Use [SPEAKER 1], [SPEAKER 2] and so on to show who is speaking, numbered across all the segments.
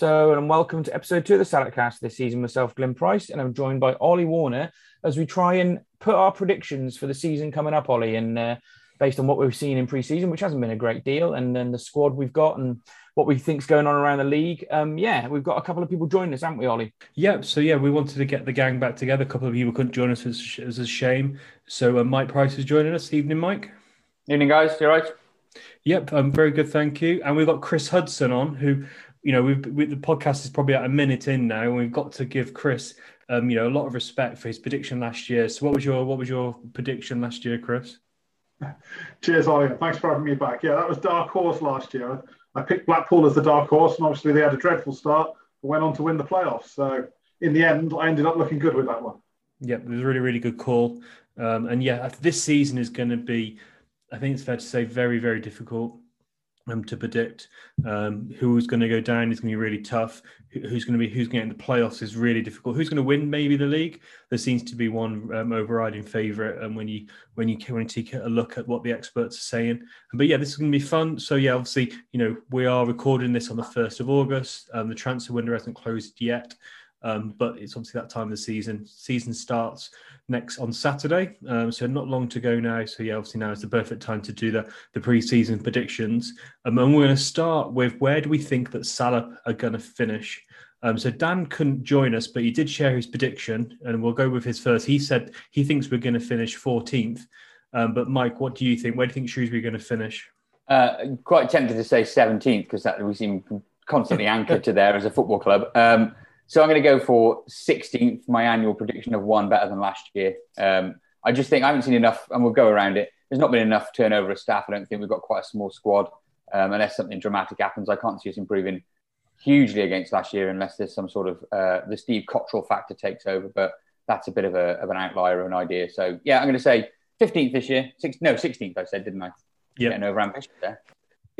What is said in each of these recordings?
[SPEAKER 1] So, and welcome to episode two of the Salad Cast this season. Myself, Glenn Price, and I'm joined by Ollie Warner as we try and put our predictions for the season coming up, Ollie, and uh, based on what we've seen in pre-season, which hasn't been a great deal, and then the squad we've got and what we think's going on around the league. Um, yeah, we've got a couple of people joining us, haven't we, Ollie?
[SPEAKER 2] Yeah. So yeah, we wanted to get the gang back together. A couple of people couldn't join us as, as a shame. So uh, Mike Price is joining us. Evening, Mike.
[SPEAKER 3] Evening, guys. You all right?
[SPEAKER 2] Yep, I'm very good, thank you. And we've got Chris Hudson on, who you know, we've we, the podcast is probably at a minute in now, and we've got to give Chris, um, you know, a lot of respect for his prediction last year. So, what was your what was your prediction last year, Chris?
[SPEAKER 4] Cheers, Ollie. Thanks for having me back. Yeah, that was dark horse last year. I picked Blackpool as the dark horse, and obviously they had a dreadful start, but went on to win the playoffs. So, in the end, I ended up looking good with that one.
[SPEAKER 2] Yep, it was a really really good call. Um, and yeah, this season is going to be, I think it's fair to say, very very difficult um, to predict um, who's going to go down is going to be really tough. Who's going to be who's going to get in the playoffs is really difficult. Who's going to win maybe the league? There seems to be one um, overriding favourite. And um, when you when you when you take a look at what the experts are saying, but yeah, this is going to be fun. So yeah, obviously you know we are recording this on the first of August. Um, the transfer window hasn't closed yet. Um, but it's obviously that time of the season. Season starts next on Saturday, um, so not long to go now. So yeah, obviously now is the perfect time to do the the pre-season predictions. Um, and we're going to start with where do we think that Salop are going to finish? Um, so Dan couldn't join us, but he did share his prediction, and we'll go with his first. He said he thinks we're going to finish 14th. Um, but Mike, what do you think? Where do you think Shrewsbury are going to finish?
[SPEAKER 3] Uh, quite tempted to say 17th because that we seem constantly anchored to there as a football club. Um, so I'm going to go for 16th, my annual prediction of one better than last year. Um, I just think I haven't seen enough, and we'll go around it. There's not been enough turnover of staff. I don't think we've got quite a small squad. Um, unless something dramatic happens, I can't see us improving hugely against last year unless there's some sort of uh, the Steve Cotterill factor takes over. But that's a bit of, a, of an outlier of an idea. So yeah, I'm going to say 15th this year. Six, no, 16th. I said, didn't I?
[SPEAKER 2] Yeah.
[SPEAKER 3] Getting over ambitious there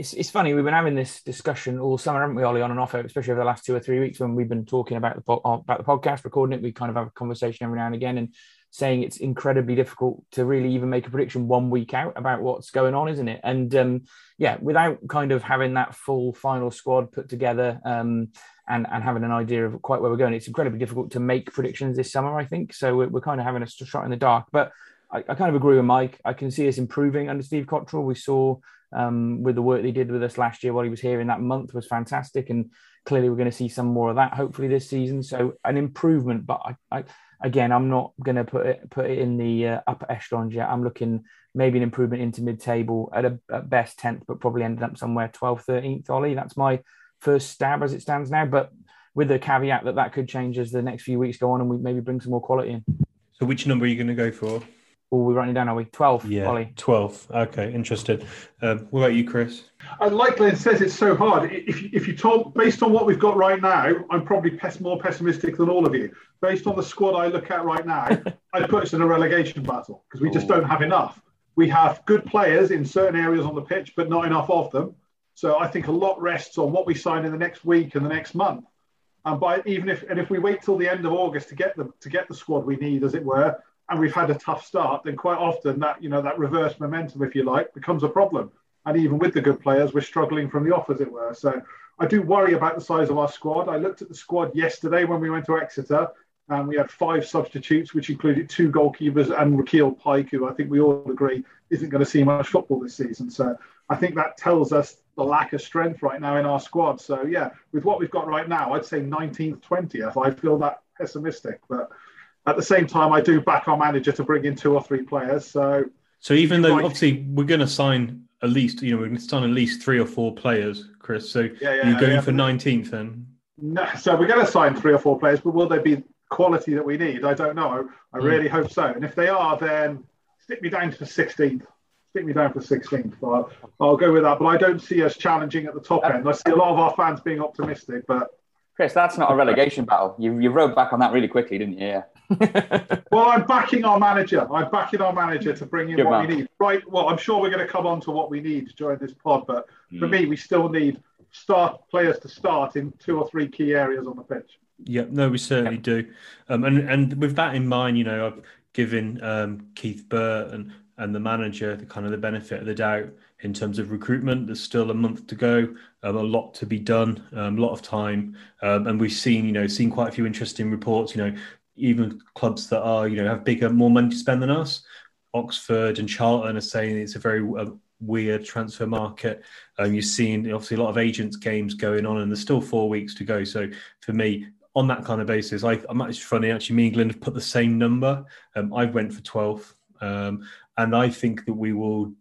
[SPEAKER 1] it's, it's funny. We've been having this discussion all summer, haven't we, Ollie, on and off, especially over the last two or three weeks when we've been talking about the about the podcast, recording it. We kind of have a conversation every now and again, and saying it's incredibly difficult to really even make a prediction one week out about what's going on, isn't it? And um, yeah, without kind of having that full final squad put together um, and and having an idea of quite where we're going, it's incredibly difficult to make predictions this summer. I think so. We're, we're kind of having a shot in the dark, but I, I, kind of agree with Mike. I can see us improving under Steve Cotterill. We saw um, with the work they did with us last year while he was here in that month was fantastic. And clearly, we're going to see some more of that hopefully this season. So an improvement, but I, I again, I'm not going to put it put it in the uh, upper echelons yet. I'm looking maybe an improvement into mid-table at a at best tenth, but probably ended up somewhere 12th, 13th. Ollie, that's my first stab as it stands now. But with the caveat that that could change as the next few weeks go on, and we maybe bring some more quality in.
[SPEAKER 2] So, which number are you going to go for?
[SPEAKER 1] Or we writing down, are we? 12,
[SPEAKER 2] yeah, Ollie. 12. Okay, interested. Um, what about you, Chris?
[SPEAKER 4] And like Glenn says, it's so hard. If you, if you talk based on what we've got right now, I'm probably pes- more pessimistic than all of you. Based on the squad I look at right now, I put us in a relegation battle because we just don't have enough. We have good players in certain areas on the pitch, but not enough of them. So I think a lot rests on what we sign in the next week and the next month. And by even if and if we wait till the end of August to get them to get the squad we need, as it were, and we've had a tough start, then quite often that you know that reverse momentum, if you like, becomes a problem. And even with the good players, we're struggling from the off, as it were. So I do worry about the size of our squad. I looked at the squad yesterday when we went to Exeter, and we had five substitutes, which included two goalkeepers and Rekeil Pyke, who I think we all agree isn't going to see much football this season. So I think that tells us the lack of strength right now in our squad. So yeah, with what we've got right now, I'd say 19th, 20th. I feel that pessimistic, but at the same time, I do back our manager to bring in two or three players. So,
[SPEAKER 2] so even though obviously we're going to sign at least, you know, we're going to sign at least three or four players, Chris. So yeah, yeah, you're going yeah. for 19th then?
[SPEAKER 4] No, so we're going to sign three or four players, but will they be quality that we need? I don't know. I mm. really hope so. And if they are, then stick me down to 16th. Stick me down for 16th. I'll, I'll go with that. But I don't see us challenging at the top end. I see a lot of our fans being optimistic, but
[SPEAKER 3] Chris, that's not a relegation battle. You you rode back on that really quickly, didn't you? Yeah.
[SPEAKER 4] well, I'm backing our manager. I'm backing our manager to bring in Good what man. we need. Right. Well, I'm sure we're going to come on to what we need during this pod, but mm. for me, we still need start players to start in two or three key areas on the pitch.
[SPEAKER 2] Yeah, no, we certainly do. Um, and and with that in mind, you know, I've given um, Keith Burt and and the manager the kind of the benefit of the doubt in terms of recruitment. There's still a month to go, um, a lot to be done, um, a lot of time, um, and we've seen you know seen quite a few interesting reports. You know, even clubs that are you know have bigger, more money to spend than us. Oxford and Charlton are saying it's a very uh, weird transfer market. Um, you've seen obviously a lot of agents games going on, and there's still four weeks to go. So for me, on that kind of basis, I, I'm actually funny. Actually, me and Glenn have put the same number. Um, I went for 12, um, and I think that we will.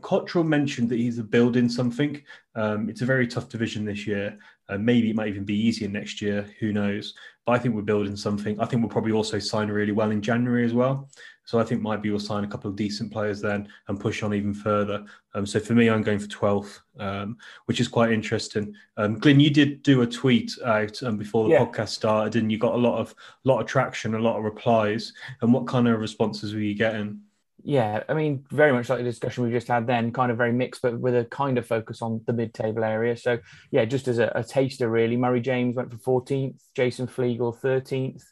[SPEAKER 2] Cotterill mentioned that he's building something. Um, it's a very tough division this year. Uh, maybe it might even be easier next year. Who knows? But I think we're building something. I think we'll probably also sign really well in January as well. So I think maybe we'll sign a couple of decent players then and push on even further. Um, so for me, I'm going for 12th, um, which is quite interesting. Um, Glyn, you did do a tweet out um, before the yeah. podcast started, and you got a lot of lot of traction, a lot of replies. And what kind of responses were you getting?
[SPEAKER 1] Yeah, I mean, very much like the discussion we just had then, kind of very mixed, but with a kind of focus on the mid-table area. So, yeah, just as a, a taster, really, Murray James went for 14th, Jason Flegel 13th,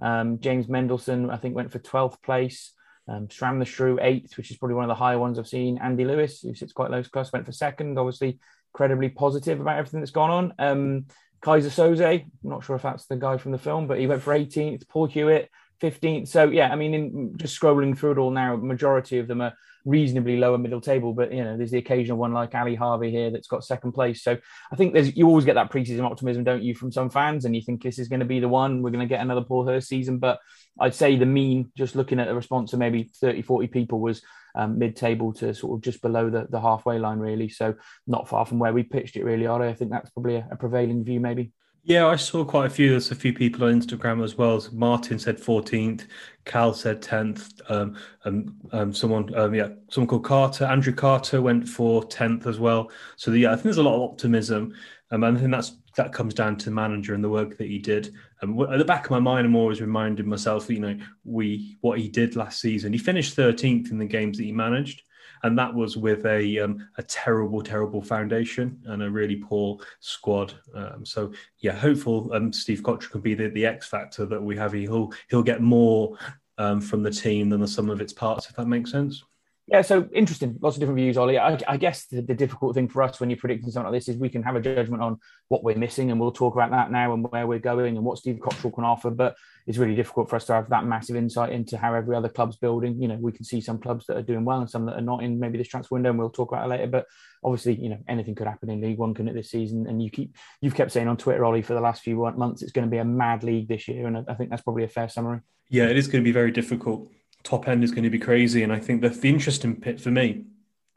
[SPEAKER 1] um, James Mendelson, I think, went for 12th place. Um, the Shrew, eighth, which is probably one of the higher ones I've seen. Andy Lewis, who sits quite low class, went for second. Obviously, incredibly positive about everything that's gone on. Um, Keyser Söze, I'm not sure if that's the guy from the film, but he went for 18th. Paul Hewitt, 15th. So yeah, I mean, in, just scrolling through it all now, majority of them are reasonably lower middle table. But you know, there's the occasional one like Ali Harvey here that's got second place. So I think there's you always get that preseason optimism, don't you, from some fans, and you think this is going to be the one we're going to get another Paul Hurst season. But I'd say the mean, just looking at the response of maybe 30, 40 people, was um, mid-table to sort of just below the, the halfway line, really. So not far from where we pitched it, really, Are I think that's probably a, a prevailing view, maybe.
[SPEAKER 2] Yeah, I saw quite a few. There's a few people on Instagram as well. Martin said 14th, Cal said 10th, um, um, um, someone, um, yeah, someone called Carter, Andrew Carter went for 10th as well. So the, yeah, I think there's a lot of optimism, um, and I think that's that comes down to the manager and the work that he did. Um, at the back of my mind, I'm always reminding myself, you know, we what he did last season. He finished 13th in the games that he managed and that was with a um, a terrible, terrible foundation and a really poor squad. Um, so yeah, hopeful um, Steve Cotterill can be the, the X factor that we have. He'll he'll get more um, from the team than the sum of its parts, if that makes sense.
[SPEAKER 1] Yeah, so interesting. Lots of different views, Ollie. I, I guess the, the, difficult thing for us when you're predicting something like this is we can have a judgment on what we're missing, and we'll talk about that now and where we're going and what Steve Cotterill can offer. But it's really difficult for us to have that massive insight into how every other club's building. You know, we can see some clubs that are doing well and some that are not in maybe this transfer window, and we'll talk about it later. But obviously, you know, anything could happen in League One can at this season. And you keep you've kept saying on Twitter, Ollie, for the last few months, it's going to be a mad league this year, and I think that's probably a fair summary.
[SPEAKER 2] Yeah, it is going to be very difficult top end is going to be crazy. And I think that the interesting bit for me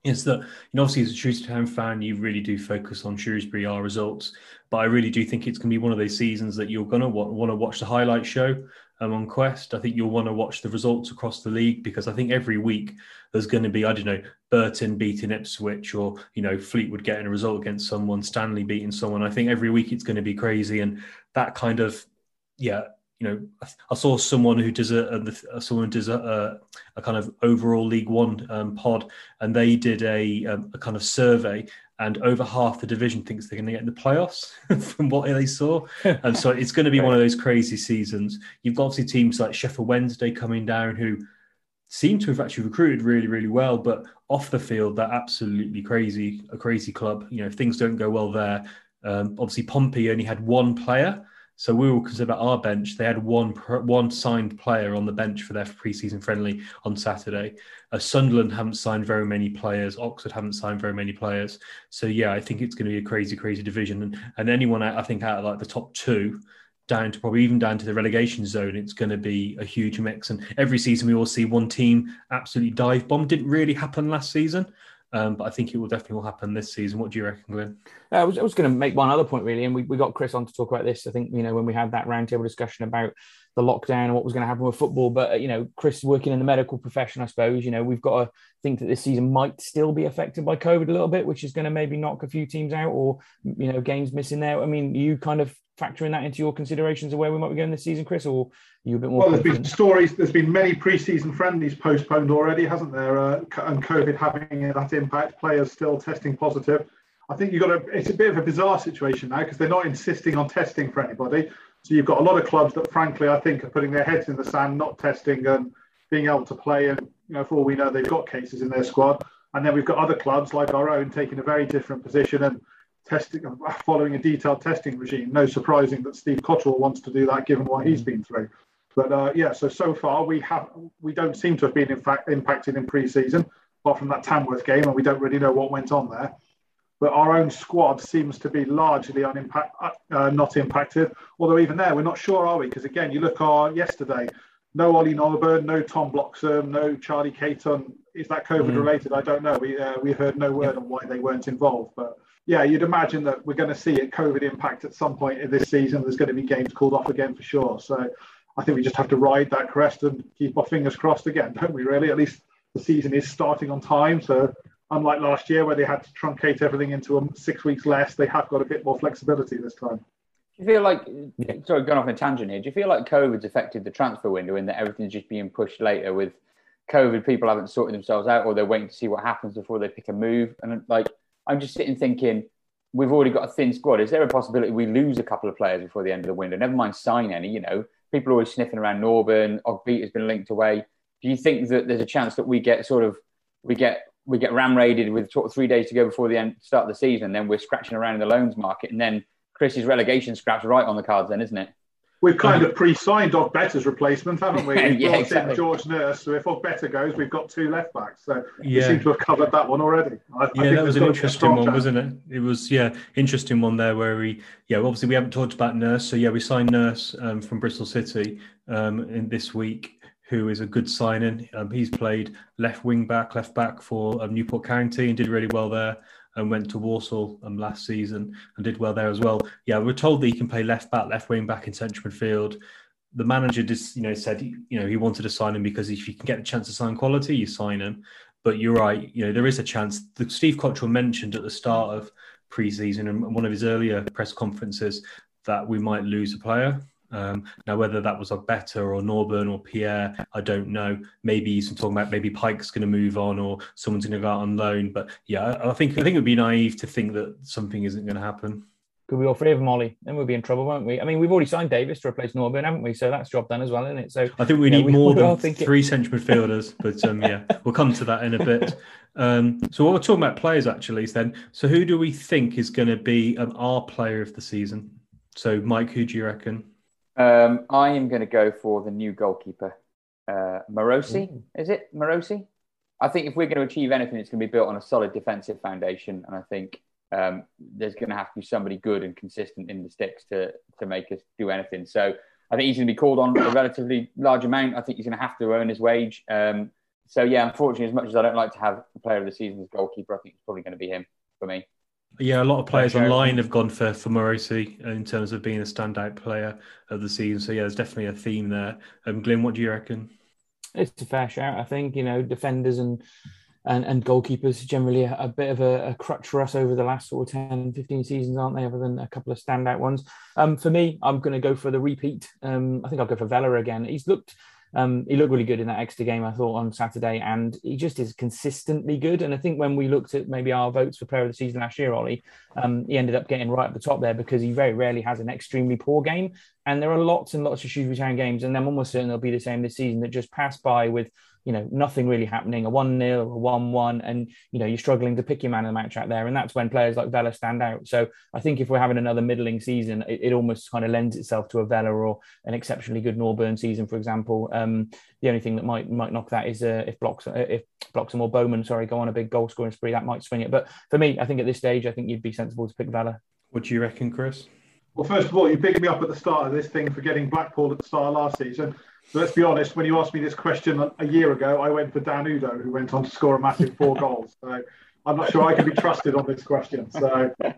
[SPEAKER 2] is that, you know, obviously as a Shrewsbury Town fan, you really do focus on Shrewsbury, our results. But I really do think it's going to be one of those seasons that you're going to want to watch the highlight show um, on Quest. I think you'll want to watch the results across the league because I think every week there's going to be, I don't know, Burton beating Ipswich or, you know, Fleetwood getting a result against someone, Stanley beating someone. I think every week it's going to be crazy. And that kind of, yeah, you know, I, saw someone who does a, a someone does a, a, kind of overall League One um, pod, and they did a, um, a kind of survey, and over half the division thinks they're going to get in the playoffs from what they saw, and so it's going to be one of those crazy seasons. You've got obviously teams like Sheffield Wednesday coming down who seem to have actually recruited really, really well, but off the field they're absolutely crazy, a crazy club. You know, if things don't go well there. Um, obviously, Pompey only had one player so we will consider our bench. They had one one signed player on the bench for their preseason friendly on Saturday. Uh, Sunderland haven't signed very many players. Oxford haven't signed very many players. So yeah, I think it's going to be a crazy, crazy division. And, and anyone I think out of like the top two, down to probably even down to the relegation zone, it's going to be a huge mix. And every season we all see one team absolutely dive bomb. Didn't really happen last season. Um, but I think it will definitely will happen this season. What do you reckon, Glenn?
[SPEAKER 1] Uh, I was, I was going to make one other point really, and we, we got Chris on to talk about this. I think you know when we had that roundtable discussion about the lockdown and what was going to happen with football. But uh, you know, Chris working in the medical profession, I suppose. You know, we've got to think that this season might still be affected by COVID a little bit, which is going to maybe knock a few teams out or you know games missing there. I mean, you kind of factoring that into your considerations of where we might be going this season, Chris, or you a bit more?
[SPEAKER 4] Well, there's been stories. There's been many pre-season friendlies postponed already, hasn't there? Uh, and COVID having that impact, players still testing positive. I think you've got a. It's a bit of a bizarre situation now because they're not insisting on testing for anybody. So you've got a lot of clubs that, frankly, I think are putting their heads in the sand, not testing, and being able to play. And you know, for all we know, they've got cases in their squad. And then we've got other clubs like our own taking a very different position and testing, following a detailed testing regime. No surprising that Steve Cotterill wants to do that, given what he's been through. But uh, yeah, so so far we have we don't seem to have been in fact impacted in pre-season, apart from that Tamworth game, and we don't really know what went on there. But our own squad seems to be largely unimpact, uh, not impacted. Although even there, we're not sure, are we? Because again, you look on yesterday, no Ollie Norburn, no Tom Bloxham, no Charlie Caton. Is that COVID mm. related? I don't know. We uh, we heard no word on why they weren't involved, but yeah, you'd imagine that we're going to see a COVID impact at some point in this season. There's going to be games called off again for sure. So I think we just have to ride that crest and keep our fingers crossed again, don't we? Really, at least the season is starting on time. So unlike last year where they had to truncate everything into six weeks less, they have got a bit more flexibility this time.
[SPEAKER 3] Do you feel like, sorry, going off a tangent here, do you feel like COVID's affected the transfer window in that everything's just being pushed later with COVID? People haven't sorted themselves out or they're waiting to see what happens before they pick a move. And like, I'm just sitting thinking, we've already got a thin squad. Is there a possibility we lose a couple of players before the end of the window? Never mind sign any, you know, people are always sniffing around Norburn. Ogbeta has been linked away. Do you think that there's a chance that we get sort of, we get we get ram raided with three days to go before the end start of the season. Then we're scratching around in the loans market, and then Chris's relegation scraps right on the cards. Then, isn't it?
[SPEAKER 4] We've kind of pre-signed Ogbeta's replacement, haven't we? We've yeah, exactly. George Nurse. So if Ogbeta goes, we've got two left backs. So yeah. we seem to have covered that one already.
[SPEAKER 2] I, yeah, I that was an interesting one, wasn't it? It was yeah, interesting one there where we yeah, obviously we haven't talked about Nurse. So yeah, we signed Nurse um, from Bristol City um, in this week who is a good signing. Um, he's played left wing back, left back for um, Newport County and did really well there. And went to Walsall um, last season and did well there as well. Yeah, we're told that he can play left back, left wing back in central midfield. The manager just, you know, said you know he wanted to sign him because if you can get a chance to sign quality, you sign him. But you're right, you know there is a chance. The Steve Cotterill mentioned at the start of pre-season and one of his earlier press conferences that we might lose a player. Um, now, whether that was Ogbeta or Norburn or Pierre, I don't know. Maybe he's talking about maybe Pyke's going to move on or someone's going to go out on loan. But yeah, I think I think it would be naive to think that something isn't going to happen.
[SPEAKER 1] Could we all three of them, Ollie? Then we'll be in trouble, won't we? I mean, we've already signed Davis to replace Norburn, haven't we? So that's job done as well, isn't it? So
[SPEAKER 2] I think we need more than three central midfielders. But um, yeah, we'll come to that in a bit. Um, so what we're talking about players actually is then. So who do we think is going to be um, our player of the season? So Mike, who do you reckon?
[SPEAKER 3] Um, I am going to go for the new goalkeeper, uh, Marosi. Mm. Is it Marosi? I think if we're going to achieve anything, it's going to be built on a solid defensive foundation, and I think um, there's going to have to be somebody good and consistent in the sticks to to make us do anything. So I think he's going to be called on a relatively large amount. I think he's going to have to earn his wage. Um, so yeah, unfortunately, as much as I don't like to have a player of the season as goalkeeper, I think it's probably going to be him for me.
[SPEAKER 2] Yeah, a lot of players online have gone for for Marosi in terms of being a standout player of the season. So yeah, there's definitely a theme there. Um, Glyn, what do you reckon?
[SPEAKER 1] It's a fair shout. I think you know defenders and and, and goalkeepers generally a, a bit of a, a, crutch for us over the last sort of 10, 15 seasons, aren't they? Other than a couple of standout ones. Um, for me, I'm going to go for the repeat. Um, I think I'll go for Vela again. He's looked um, he looked really good in that Exeter game, I thought, on Saturday, and he just is consistently good. And I think when we looked at maybe our votes for player of the season last year, Ollie, um, he ended up getting right at the top there because he very rarely has an extremely poor game. And there are lots and lots of Shrewsbury Town games, and I'm almost certain they'll be the same this season that just pass by with you know nothing really happening a 1 0 a 1 1 and you know you're struggling to pick your man of the match out there and that's when players like Vela stand out. So I think if we're having another middling season it, it almost kind of lends itself to a Vela or an exceptionally good Norburn season for example. Um, the only thing that might might knock that is uh, if blocks uh, if Bloxham or Bowman sorry go on a big goal scoring spree that might swing it. But for me I think at this stage I think you'd be sensible to pick Vela.
[SPEAKER 2] What do you reckon Chris?
[SPEAKER 4] Well first of all you picked me up at the start of this thing for getting Blackpool at the start of last season. so let's be honest, when you asked me this question a year ago, I went for Dan Udoh, who went on to score a massive four goals. So I'm not sure I can be trusted on this question. So, uh,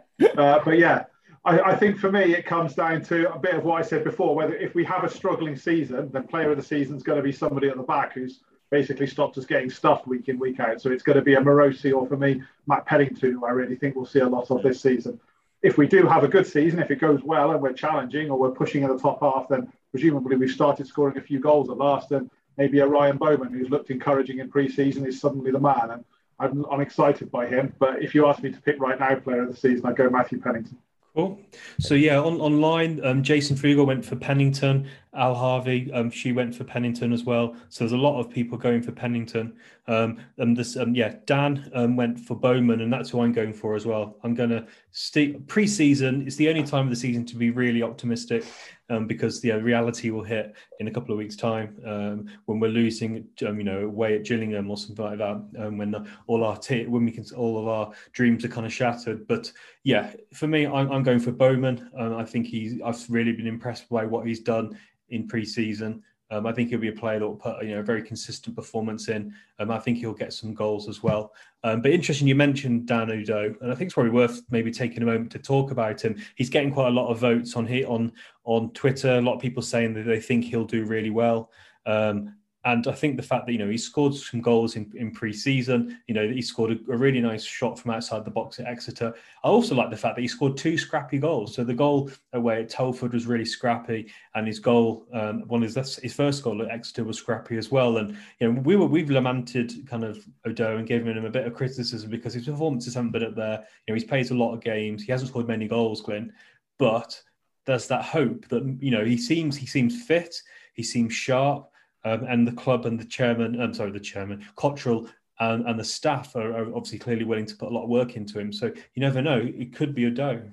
[SPEAKER 4] but yeah, I, I, think for me, it comes down to a bit of what I said before whether if we have a struggling season, then player of the season is going to be somebody at the back who's basically stopped us getting stuffed week in, week out. So it's going to be a Marosi or for me, Matt Pennington, who I really think we'll see a lot of this season. If we do have a good season, if it goes well and we're challenging or we're pushing in the top half, then presumably we've started scoring a few goals at last, and maybe a Ryan Bowman who's looked encouraging in pre-season is suddenly the man, and I'm, I'm excited by him. But if you ask me to pick right now, player of the season, I'd go Matthew Pennington.
[SPEAKER 2] Cool. So yeah, on online, um, Jason Frigo went for Pennington, Al Harvey, um, she went for Pennington as well. So there's a lot of people going for Pennington. Um, and this, um, yeah, Dan um, went for Bowman, and that's who I'm going for as well. I'm going to stay pre-season. It's the only time of the season to be really optimistic um, because the reality will hit in a couple of weeks' time um, when we're losing, um, you know, away at Gillingham or something like that. Um, when all our t- when we can, all of our dreams are kind of shattered. But yeah, for me, I'm, I'm going for Bowman. Um, I think he's. I've really been impressed by what he's done in pre-season. Um, I think he'll be a player that will put you know a very consistent performance in. Um, I think he'll get some goals as well. Um, but interesting, you mentioned Dan Udoh, and I think it's probably worth maybe taking a moment to talk about him. He's getting quite a lot of votes on here on on Twitter. A lot of people saying that they think he'll do really well. Um, and I think the fact that you know he scored some goals in, in pre-season, you know he scored a, a, really nice shot from outside the box at Exeter. I also like the fact that he scored two scrappy goals. So the goal away at Telford was really scrappy, and his goal, um, one is his first goal at Exeter was scrappy as well. And you know we were we've lamented kind of Udoh and given him a bit of criticism because his performances haven't been up there. You know he's played a lot of games, he hasn't scored many goals, Glyn, but there's that hope that you know he seems he seems fit, he seems sharp um, and the club and the chairman, I'm sorry, the chairman, Cotterill and, and the staff are, are, obviously clearly willing to put a lot of work into him. So you never know; it could be Udoh.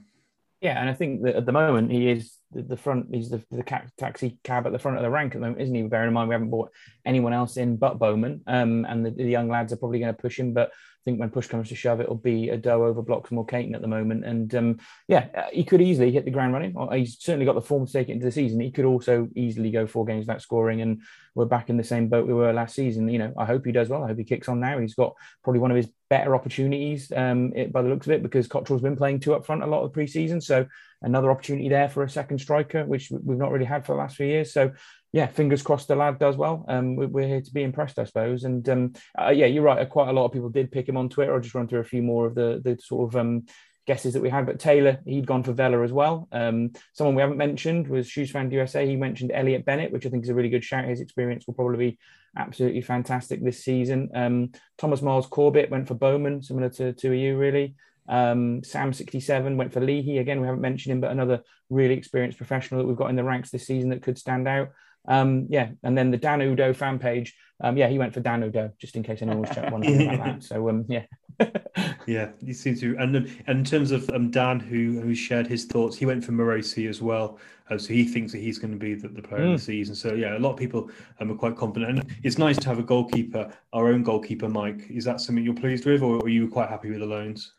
[SPEAKER 1] Yeah, and I think that at the moment he is the, front. He's the, the taxi cab at the front of the rank at the moment, isn't he? Bearing in mind we haven't bought anyone else in but Bowman, um, and the, the young lads are probably going to push him. But I think when push comes to shove, it'll be Udoh over Bloxham or Caton at the moment. And um, yeah, uh, he could easily hit the ground running. He's certainly got the form to take it into the season. He could also easily go four games without scoring, and we're back in the same boat we were last season. You know, I hope he does well. I hope he kicks on now. He's got probably one of his better opportunities um, it, by the looks of it because Cotterill's been playing two up front a lot of the preseason. So another opportunity there for a second striker, which we've not really had for the last few years. So yeah, fingers crossed the lad does well. Um, we're here to be impressed, I suppose. And um, uh, yeah, you're right. Quite a lot of people did pick him on Twitter. I'll just run through a few more of the the sort of um, guesses that we had. But Taylor, he'd gone for Vela as well. Um, someone we haven't mentioned was Shoes Fan USA. He mentioned Elliot Bennett, which I think is a really good shout. His experience will probably be absolutely fantastic this season. Um, Thomas Miles Corbett went for Bowman, similar to, to you, really. Um, Sam67 went for Leahy. Again, we haven't mentioned him, but another really experienced professional that we've got in the ranks this season that could stand out. Um, yeah, and then the Dan Udoh fan page. Um, yeah, he went for Dan Udoh, just in case anyone was wondering about that. So um, yeah,
[SPEAKER 2] yeah, he seems to. And, and in terms of um, Dan, who who shared his thoughts, he went for Marosi as well. Uh, so he thinks that he's going to be the, the player mm. of the mm. season. So yeah, a lot of people um, are quite confident, and it's nice to have a goalkeeper, our own goalkeeper, Mike. Is that something you're pleased with, or are you quite happy with the loans?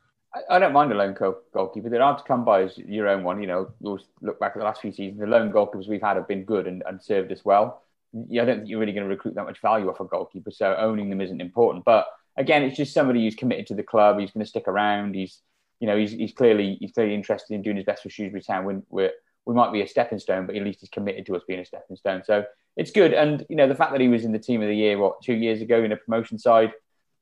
[SPEAKER 3] I, don't mind a lone goalkeeper. They're hard to come by as your own one. You know, you'll look back at the last few seasons. The lone goalkeepers we've had have been good and, and served us well. Yeah, I don't think you're really going to recruit that much value off a goalkeeper. So owning them isn't important. But again, it's just somebody who's committed to the club. He's going to stick around. He's, you know, he's, he's clearly he's clearly interested in doing his best for Shrewsbury Town. When we're, we might be a stepping stone, but at least he's committed to us being a stepping stone. So it's good. And you know, the fact that he was in the team of the year what two years ago in a promotion side,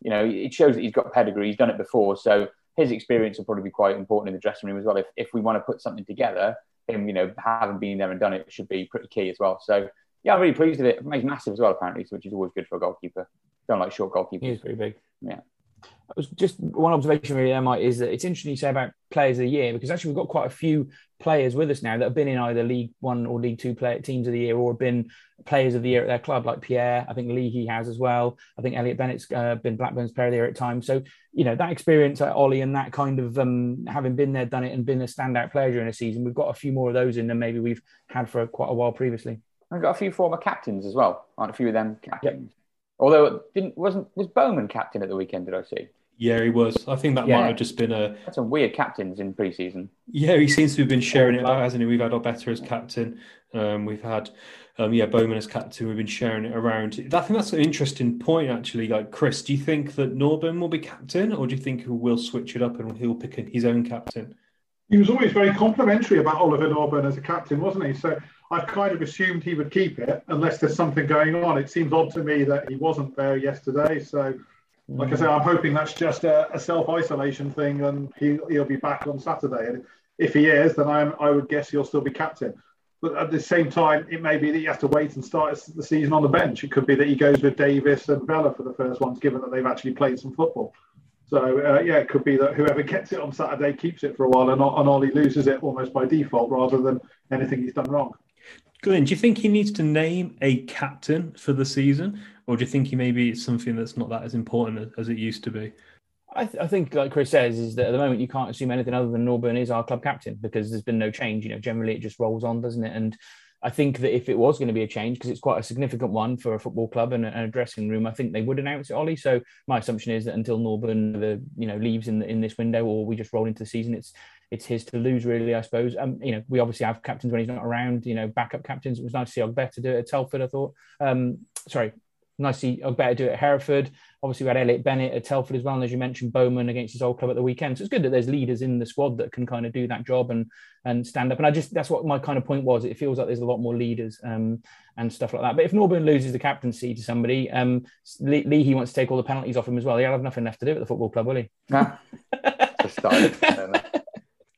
[SPEAKER 3] you know, it shows that he's got pedigree. He's done it before. So his experience will probably be quite important in the dressing room as well. If, if we want to put something together, him, you know, having been there and done it should be pretty key as well. So, yeah, I'm really pleased with it. He's massive as well, apparently, which is always good for a goalkeeper. Don't like short goalkeepers.
[SPEAKER 1] He's pretty big.
[SPEAKER 3] Yeah
[SPEAKER 1] just one observation really, Emma, is that it's interesting you say about players of the year because actually we've got quite a few players with us now that have been in either League One or League Two player teams of the year or been players of the year at their club, like Pierre. I think Leahy has as well. I think Elliot Bennett's uh, been Blackburn's player of the year at times. So you know that experience at Ollie and that kind of um, having been there, done it, and been a standout player during a season, we've got a few more of those in than maybe we've had for quite a while previously.
[SPEAKER 3] I've got a few former captains as well. Aren't a few of them captains? Yep. Although it didn't wasn't was Bowman captain at the weekend? Did I see?
[SPEAKER 2] Yeah, he was. I think that yeah. might have just been a.
[SPEAKER 3] That's some weird captains in pre-season.
[SPEAKER 2] Yeah, he seems to have been sharing it about, hasn't he? We've had Ogbeta as captain. Um, we've had, um, yeah, Bowman as captain. We've been sharing it around. I think that's an interesting point, actually. Like, Chris, do you think that Norburn will be captain, or do you think he will switch it up and he'll pick his own captain?
[SPEAKER 4] He was always very complimentary about Oliver Norburn as a captain, wasn't he? So I've kind of assumed he would keep it unless there's something going on. It seems odd to me that he wasn't there yesterday. So like I say, I'm hoping that's just a, a self isolation thing, and he, he'll be back on Saturday. And if he is, then I'm, I would guess he'll still be captain. But at the same time, it may be that he has to wait and start the season on the bench. It could be that he goes with Davis and Vela for the first ones, given that they've actually played some football. So uh, yeah, it could be that whoever gets it on Saturday keeps it for a while, and, and Ollie loses it almost by default rather than anything he's done wrong.
[SPEAKER 2] Glyn, do you think he needs to name a captain for the season, or do you think he maybe it's something that's not that as important as it used to be?
[SPEAKER 1] I, th- I, think, like Chris says, is that at the moment you can't assume anything other than Norburn is our club captain because there's been no change. You know, generally it just rolls on, doesn't it? And I think that if it was going to be a change, because it's quite a significant one for a football club and a, and a, dressing room, I think they would announce it, Ollie. So my assumption is that until Norburn, the you know, leaves in the, in this window, or we just roll into the season, it's it's his to lose, really. I suppose. Um, you know, we obviously have captains when he's not around. You know, backup captains. It was nice to see Ogbeta do it at Telford. I thought. Um, sorry, nice to see Ogbeta do it at Hereford. Obviously, we had Elliot Bennett at Telford as well, and as you mentioned, Bowman against his old club at the weekend. So it's good that there's leaders in the squad that can kind of do that job and and stand up. And I just that's what my kind of point was. It feels like there's a lot more leaders um, and stuff like that. But if Norburn loses the captaincy to somebody, um, Lee, Lee, he wants to take all the penalties off him as well. He'll have nothing left to do at the football club, will he? Nah.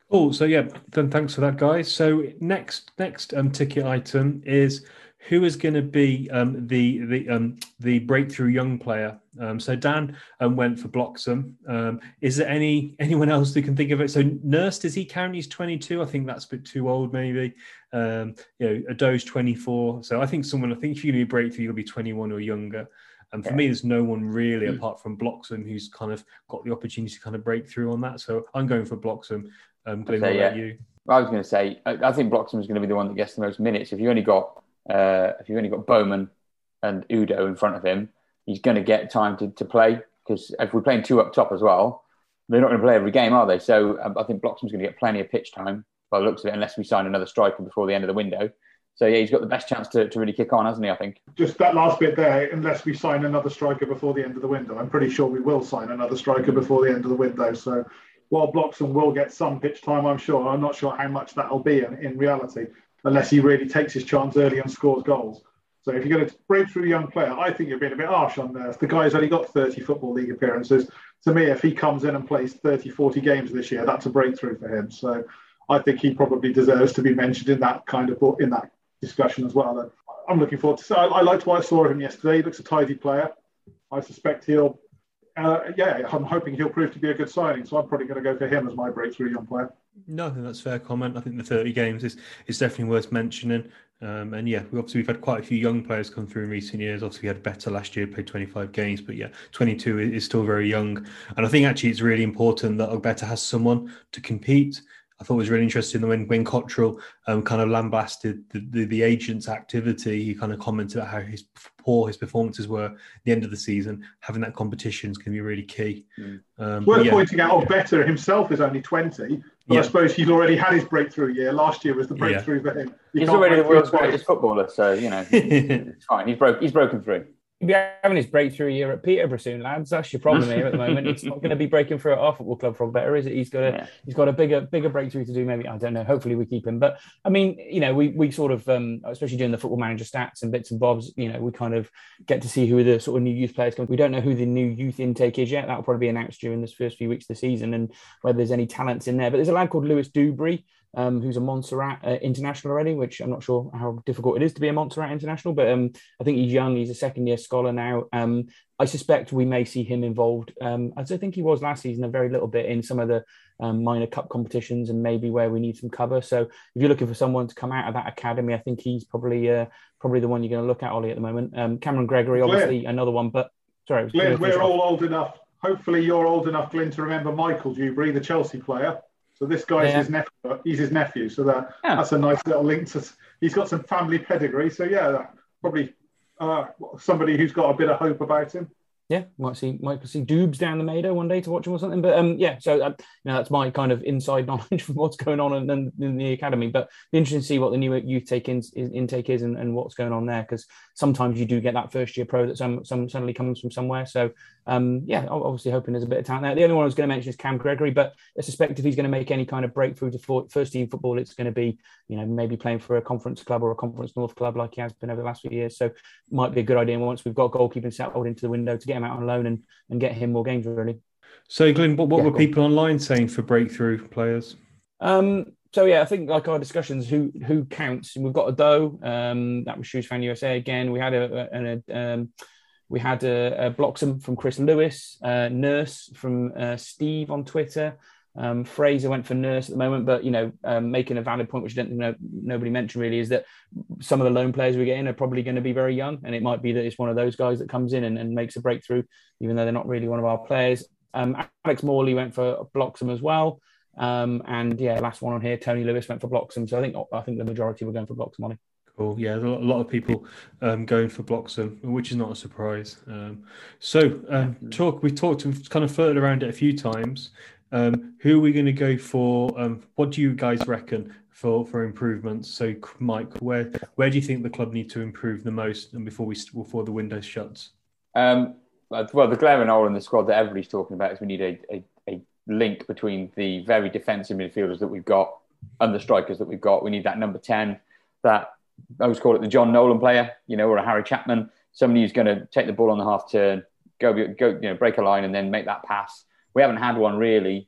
[SPEAKER 2] Cool. So yeah, then thanks for that, guys. So next next um, ticket item is who is going to be um, the the um, the breakthrough young player? Um, so Dan um, went for Bloxham. Um, is there any anyone else who can think of it? So Nurse, is he currently He's 22. I think that's a bit too old, maybe. Um, you know, Udoh's 24. So I think someone. I think if you're going to be breakthrough, you'll be 21 or younger. And for yeah. me, there's no one really mm. apart from Bloxham who's kind of got the opportunity to kind of break through on that. So I'm going for Bloxham. Um, Glenn,
[SPEAKER 3] say,
[SPEAKER 2] yeah. you?
[SPEAKER 3] I was going to say, I, I think Bloxham is going to be the one that gets the most minutes. If you only got uh, if you've only got Bowman and Udoh in front of him, he's going to get time to, to play because if we're playing two up top as well, they're not going to play every game, are they? So um, I think Bloxham's going to get plenty of pitch time by the looks of it, unless we sign another striker before the end of the window. So yeah, he's got the best chance to, to really kick on, hasn't he? I think.
[SPEAKER 4] Just that last bit there, unless we sign another striker before the end of the window, I'm pretty sure we will sign another striker before the end of the window. So while Bloxham will get some pitch time, I'm sure. I'm not sure how much that'll be in, in reality unless he really takes his chance early and scores goals. So if you're going to break through a young player, I think you're being a bit harsh on there. The guy's only got 30 Football League appearances. To me, if he comes in and plays 30, 40 games this year, that's a breakthrough for him. So I think he probably deserves to be mentioned in that kind of in that discussion as well. I'm looking forward to. I, I liked what I saw of him yesterday. He looks a tidy player. I suspect he'll. Uh, yeah, I'm hoping he'll prove to be a good signing. So I'm probably going to go for him as my breakthrough young player.
[SPEAKER 2] No, I think that's fair comment. I think the 30 games is, is definitely worth mentioning. Um, and yeah, we obviously we've had quite a few young players come through in recent years. Obviously, we had better last year, played 25 games, but yeah, 22 is still very young. And I think actually it's really important that Ogbeta has someone to compete. I thought it was really interesting when when Cotterill um, kind of lambasted the, the, the, agent's activity. He kind of commented about how his poor his performances were at the end of the season. Having that competition is going to be really key.
[SPEAKER 4] Mm. Um, Worth yeah. pointing out, Ogbeta himself is only 20, but yeah. I suppose he's already had his breakthrough year. Last year was the breakthrough yeah. for him.
[SPEAKER 3] You he's already the world's greatest footballer, so you know it's fine. He's broke. He's broken through
[SPEAKER 1] he'll be having his breakthrough year at Peterborough soon, lads. That's your problem here at the moment. It's not going to be breaking through at our football club for better, is it? He's got a yeah. he's got a bigger bigger breakthrough to do. Maybe I don't know. Hopefully we keep him. But I mean, you know, we we sort of um, especially doing the football manager stats and bits and bobs. You know, we kind of get to see who the sort of new youth players come. We don't know who the new youth intake is yet. That'll probably be announced during this first few weeks of the season and whether there's any talents in there. But there's a lad called Lewis Duberry um, who's a Montserrat uh, international already, which I'm not sure how difficult it is to be a Montserrat international, but um, I think he's young. He's a second year scholar now. Um, I suspect we may see him involved, um, as I think he was last season, a very little bit in some of the um, minor cup competitions and maybe where we need some cover. So if you're looking for someone to come out of that academy, I think he's probably uh, probably the one you're going to look at, Ollie, at the moment. Um, Cameron Gregory, obviously, another one, but sorry.
[SPEAKER 4] Glenn, we're all old enough. Hopefully, you're old enough, Glenn, to remember Michael Duberry, the Chelsea player. So this guy's yeah. his nephew. He's his nephew. So that yeah. that's a nice little link to. He's got some family pedigree. So yeah, probably uh, somebody who's got a bit of hope about him
[SPEAKER 1] yeah, might see might see Dubes down the Maido one day to watch him or something. But um, yeah, so uh, you know, that's my kind of inside knowledge from what's going on in, in, the academy. But interesting to see what the new youth take in, intake is and, and what's going on there because sometimes you do get that first year pro that some, some suddenly comes from somewhere. So um, yeah, obviously hoping there's a bit of talent there. The only one I was going to mention is Cam Gregory, but I suspect if he's going to make any kind of breakthrough to first team football, it's going to be you know maybe playing for a conference club or a conference north club like he has been over the last few years. So might be a good idea once we've got goalkeeping settled into the window to get him out on loan and and get him more games really.
[SPEAKER 2] So, Glenn, what, what yeah, were people online saying for breakthrough players?
[SPEAKER 1] Um, so yeah, I think like our discussions, who who counts? We've got Udoh, um, that was Shoes Fan USA again. We had a, a, a um, we had a, a Bloxham from Chris Lewis, uh, Nurse from uh, Steve on Twitter, Um, Fraser went for Nurse at the moment, but you know, um, making a valid point, which I don't know nobody mentioned really, is that some of the loan players we get in are probably going to be very young, and it might be that it's one of those guys that comes in and, and makes a breakthrough, even though they're not really one of our players. Um, Alex Morley went for Bloxham as well, um, and yeah, last one on here, Tony Lewis went for Bloxham. So I think I think the majority were going for Bloxham. Ollie.
[SPEAKER 2] Cool. Yeah, a lot of people um, going for Bloxham, which is not a surprise. Um, so, um, talk. We talked and kind of flirted around it a few times. Um, who are we going to go for? Um, what do you guys reckon for for improvements? So, Mike, where where do you think the club need to improve the most, and before we before the window shuts?
[SPEAKER 3] Um, well, the glaring hole in the squad that everybody's talking about is we need a, a, a link between the very defensive midfielders that we've got and the strikers that we've got. We need that number ten, that I always call it the Jon Nolan player, you know, or a Harry Chapman, somebody who's going to take the ball on the half turn, go go you know break a line and then make that pass we haven't had one really.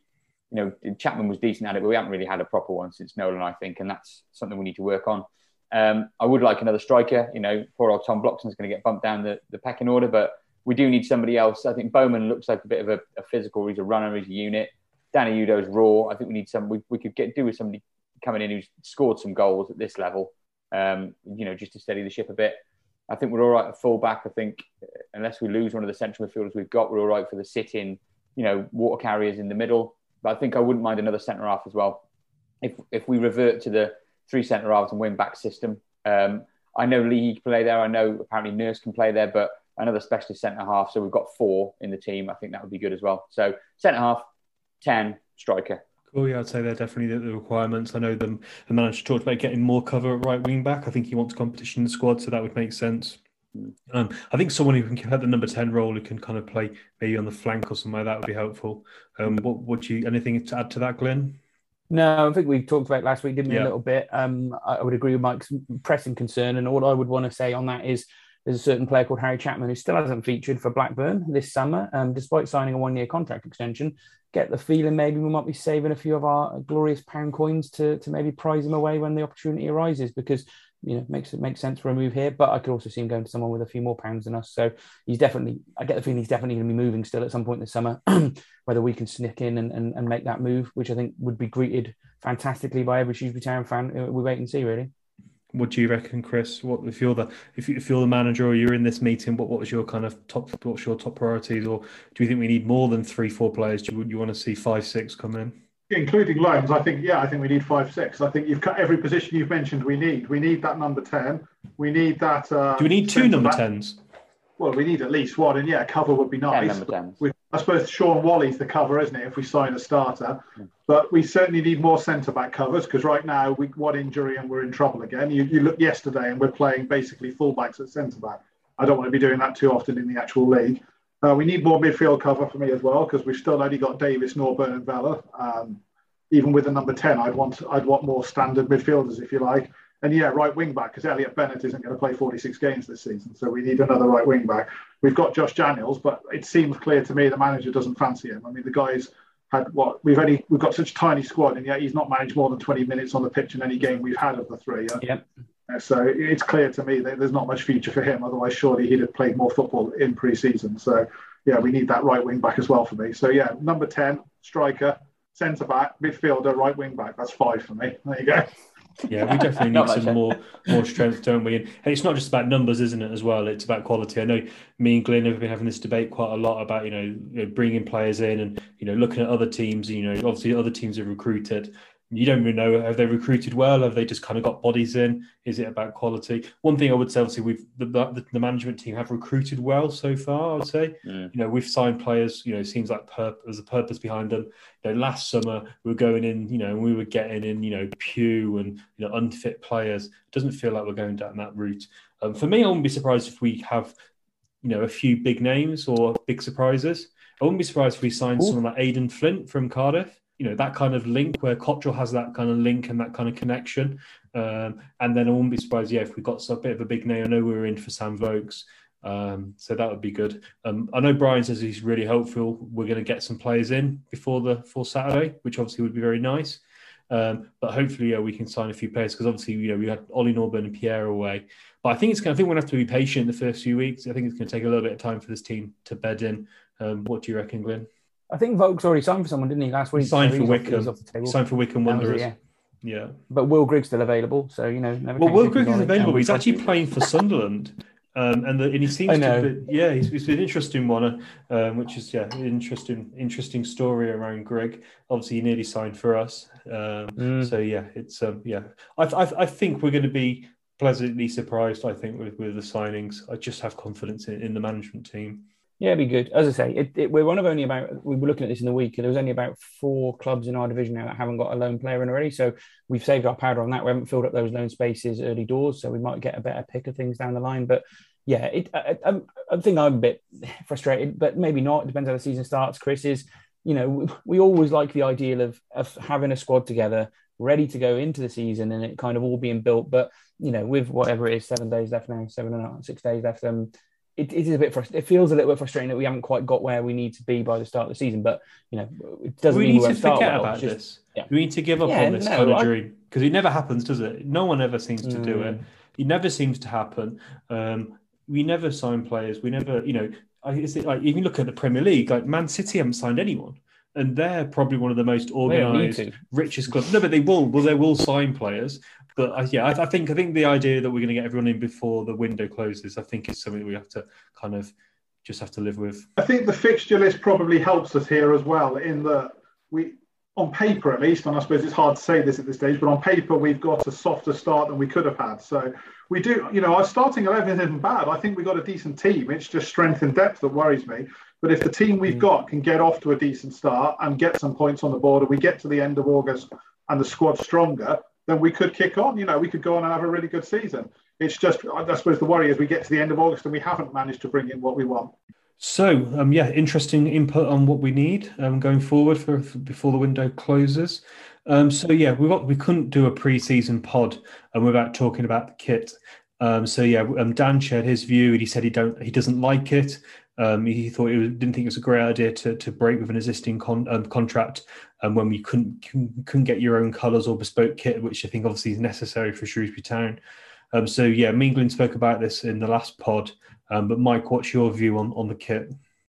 [SPEAKER 3] You know, Chapman was decent at it, but we haven't really had a proper one since Nolan, I think, and that's something we need to work on. Um, I would like another striker. You know, poor old Tom Bloxham's going to get bumped down the, the pecking order, but we do need somebody else. I think Bowman looks like a bit of a, a physical. He's a runner. He's a unit. Danny Udoh's raw. I think we need some. We, we could get do with somebody coming in who's scored some goals at this level. Um, you know, just to steady the ship a bit. I think we're all right at fullback. I think unless we lose one of the central midfielders we've got, we're all right for the sit-in you know, water carriers in the middle. But I think I wouldn't mind another centre half as well. If if we revert to the three centre halves and wing back system, um, I know Lee can play there. I know apparently Nurse can play there, but another specialist centre half. So we've got four in the team. I think that would be good as well. So centre half, ten striker.
[SPEAKER 2] Cool. Yeah, I'd say they're definitely the, requirements. I know them. The manager talked about getting more cover at right wing back. I think he wants competition in the squad, so that would make sense. Um, I think someone who can have the number ten role who can kind of play maybe on the flank or something like that would be helpful. Um, what would you anything to add to that, Glenn?
[SPEAKER 1] No, I think we talked about last week, didn't we? Yeah. A little bit. Um, I would agree with Mike's pressing concern, and all I would want to say on that is there's a certain player called Harry Chapman who still hasn't featured for Blackburn this summer, um, despite signing a one-year contract extension. Get the feeling maybe we might be saving a few of our glorious pound coins to to maybe prize him away when the opportunity arises, because you know makes it makes sense for a move here. But I could also see him going to someone with a few more pounds than us. So he's definitely I get the feeling he's definitely going to be moving still at some point this summer. Whether we can sneak in and, and, and make that move, which I think would be greeted fantastically by every Shrewsbury Town fan, uh, we wait and see really.
[SPEAKER 2] What do you reckon, Chris? What if you're the if, you, if you're the manager or you're in this meeting? What what was your kind of top? What's your top priorities? Or do you think we need more than three, four players? Do you, you want to see five, six come in?
[SPEAKER 4] Including loans, I think, yeah, I think we need five, six. I think you've cut every position you've mentioned. We need, we need that number ten. We need that. Uh,
[SPEAKER 2] Do we need two number back. tens?
[SPEAKER 4] Well, we need at least one, and yeah, cover would be nice. We, I suppose Shaun Whalley's the cover, isn't it? If we sign a starter, mm. but we certainly need more centre back covers because right now we one injury and we're in trouble again. You, you look yesterday and we're playing basically fullbacks at centre back. I don't want to be doing that too often in the actual league. Uh, we need more midfield cover for me as well because we've still only got Davis, Norburn, and Vela. Um, even with the number ten, I'd want I'd want more standard midfielders, if you like. And yeah, right wing back because Elliot Bennett isn't going to play 46 games this season, so we need another right wing back. We've got Josh Daniels, but it seems clear to me the manager doesn't fancy him. I mean, the guy's had what we've only we've got such a tiny squad, and yet he's not managed more than 20 minutes on the pitch in any game we've had of the three.
[SPEAKER 1] Yeah. Yep.
[SPEAKER 4] So it's clear to me that there's not much future for him. Otherwise, surely he'd have played more football in pre-season. So yeah, we need that right wing back as well for me. So yeah, number 10 striker, centre back, midfielder, right wing back. That's five for me. There you go.
[SPEAKER 2] Yeah, we definitely need some eh? more more strength, don't we? And it's not just about numbers, isn't it? As well, it's about quality. I know me and Glenn have been having this debate quite a lot about you know, you know bringing players in and you know looking at other teams. You know, obviously other teams have recruited, you don't really know have they recruited well? Have they just kind of got bodies in? Is it about quality? One thing i would say obviously we've the, the, the management team have recruited well so far i would say. You know we've signed players you know seems like pur- there's a purpose behind them. You know last summer we were going in you know and we were getting in you know pew and you know unfit players. It doesn't feel like we're going down that route. Um, for me i wouldn't be surprised if we have you know a few big names or big surprises. I wouldn't be surprised if we signed Ooh. someone like aden flint from cardiff you know that kind of link where Cotterill has that kind of link and that kind of connection. Um, and then I wouldn't be surprised, yeah, if we got a bit of a big name. I know we were in for Sam Vokes, um, so that would be good. Um, I know Brian says he's really hopeful we're going to get some players in before the for Saturday, which obviously would be very nice. Um, but hopefully, yeah, we can sign a few players because obviously, you know, we had Ollie Norburn and Pierre away. But I think it's. I think we're going to have to be patient the first few weeks. I think it's going to take a little bit of time for this team to bed in. Um, what do you reckon, Glenn?
[SPEAKER 1] I think Volk's already signed for someone, didn't he, last week?
[SPEAKER 2] He signed
[SPEAKER 1] So
[SPEAKER 2] for
[SPEAKER 1] he's off- off the table.
[SPEAKER 2] Signed for Wycombe
[SPEAKER 1] That was it,
[SPEAKER 2] Wanderers.
[SPEAKER 1] yeah.
[SPEAKER 2] yeah.
[SPEAKER 1] But Will Grigg's still available, so you know. Never
[SPEAKER 2] Well, Will
[SPEAKER 1] chickens
[SPEAKER 2] Grigg is available. He's actually playing for Sunderland. Um, and, the, and he seems to be, yeah, he's, been an interesting one, um, which is yeah, an interesting, interesting story around Greg. Obviously, he nearly signed for us, um,
[SPEAKER 1] Mm.
[SPEAKER 2] so yeah, it's um, yeah. I, I, I think we're going to be pleasantly surprised. I think with, with the signings, I just have confidence in, in the management team.
[SPEAKER 1] Yeah, it'd be good. As I say, it, it, we're one of only about, we were looking at this in the week, and there was only about four clubs in our division now that haven't got a loan player in already. So we've saved our powder on that. We haven't filled up those loan spaces early doors, so we might get a better pick of things down the line. But yeah, it, I, I, I think I'm a bit frustrated, but maybe not. It depends how the season starts. Chris is, you know, we, we always like the ideal of, of having a squad together, ready to go into the season, and it kind of all being built. But, you know, with whatever it is, seven days left now, seven and a half, six days left, um, it, it is a bit frust- it feels a little bit frustrating that we haven't quite got where we need to be by the start of the season but you know it doesn't
[SPEAKER 2] we
[SPEAKER 1] mean
[SPEAKER 2] need
[SPEAKER 1] we
[SPEAKER 2] to
[SPEAKER 1] won't start
[SPEAKER 2] forget
[SPEAKER 1] well.
[SPEAKER 2] about
[SPEAKER 1] just-
[SPEAKER 2] this.
[SPEAKER 1] yeah.
[SPEAKER 2] We need to give up
[SPEAKER 1] Yeah,
[SPEAKER 2] on this
[SPEAKER 1] no,
[SPEAKER 2] kind of
[SPEAKER 1] I-
[SPEAKER 2] dream because it never happens, does it? No one ever seems to do it.
[SPEAKER 1] Mm.
[SPEAKER 2] It never seems to happen. Um, we never sign players. We never, you know, I, it's like if you look at the Premier League, like Man City haven't signed anyone, and they're probably one of the most
[SPEAKER 1] They don't need
[SPEAKER 2] organised, richest clubs. No, but they will. Well, they will sign players. But uh, yeah, I, I think I think the idea that we're going to get everyone in before the window closes, I think is something we have to kind of just have to live with.
[SPEAKER 4] I think the fixture list probably helps us here as well, in that we, on paper at least, and I suppose it's hard to say this at this stage, but on paper we've got a softer start than we could have had. So we do, you know, our starting eleven isn't bad. I think we've got a decent team. It's just strength and depth that worries me. But if the team we've got can get off to a decent start and get some points on the board, and we get to the end of August and the squad's stronger, then we could kick on. You know, we could go on and have a really good season. It's just, I suppose, the worry is we get to the end of August and we haven't managed to bring in what we want.
[SPEAKER 2] So, um, yeah, interesting input on what we need um, going forward for, for before the window closes. Um, so, yeah, we got we couldn't do a pre-season pod um, without talking about the kit. Um, so, yeah, um, Dan shared his view, and he said he don't he doesn't like it. Um, he thought it didn't think it was a great idea to, to break with an existing con, contract um, when we couldn't couldn't get your own colours or bespoke kit, which I think obviously is necessary for Shrewsbury Town. Um, so, yeah, Mingling spoke about this in the last pod. Um, but Mike, what's your view on, on the kit?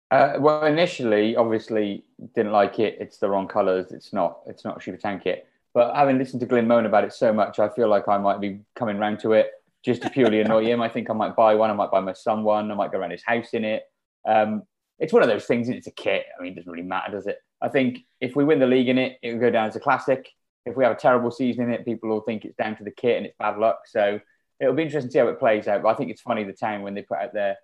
[SPEAKER 3] Uh, well, initially, obviously, didn't like it. It's the wrong colours. It's not. It's not a Super Town kit. But having listened to Glenn moan about it so much, I feel like I might be coming round to it just to purely annoy him. I think I might buy one. I might buy my son one. I might go around his house in it. Um, it's one of those things. It's a kit. I mean, it doesn't really matter, does it? I think if we win the league in it, it will go down as a classic. If we have a terrible season in it, people will think it's down to the kit and it's bad luck. So it'll be interesting to see how it plays out. But I think it's funny the town when they put out their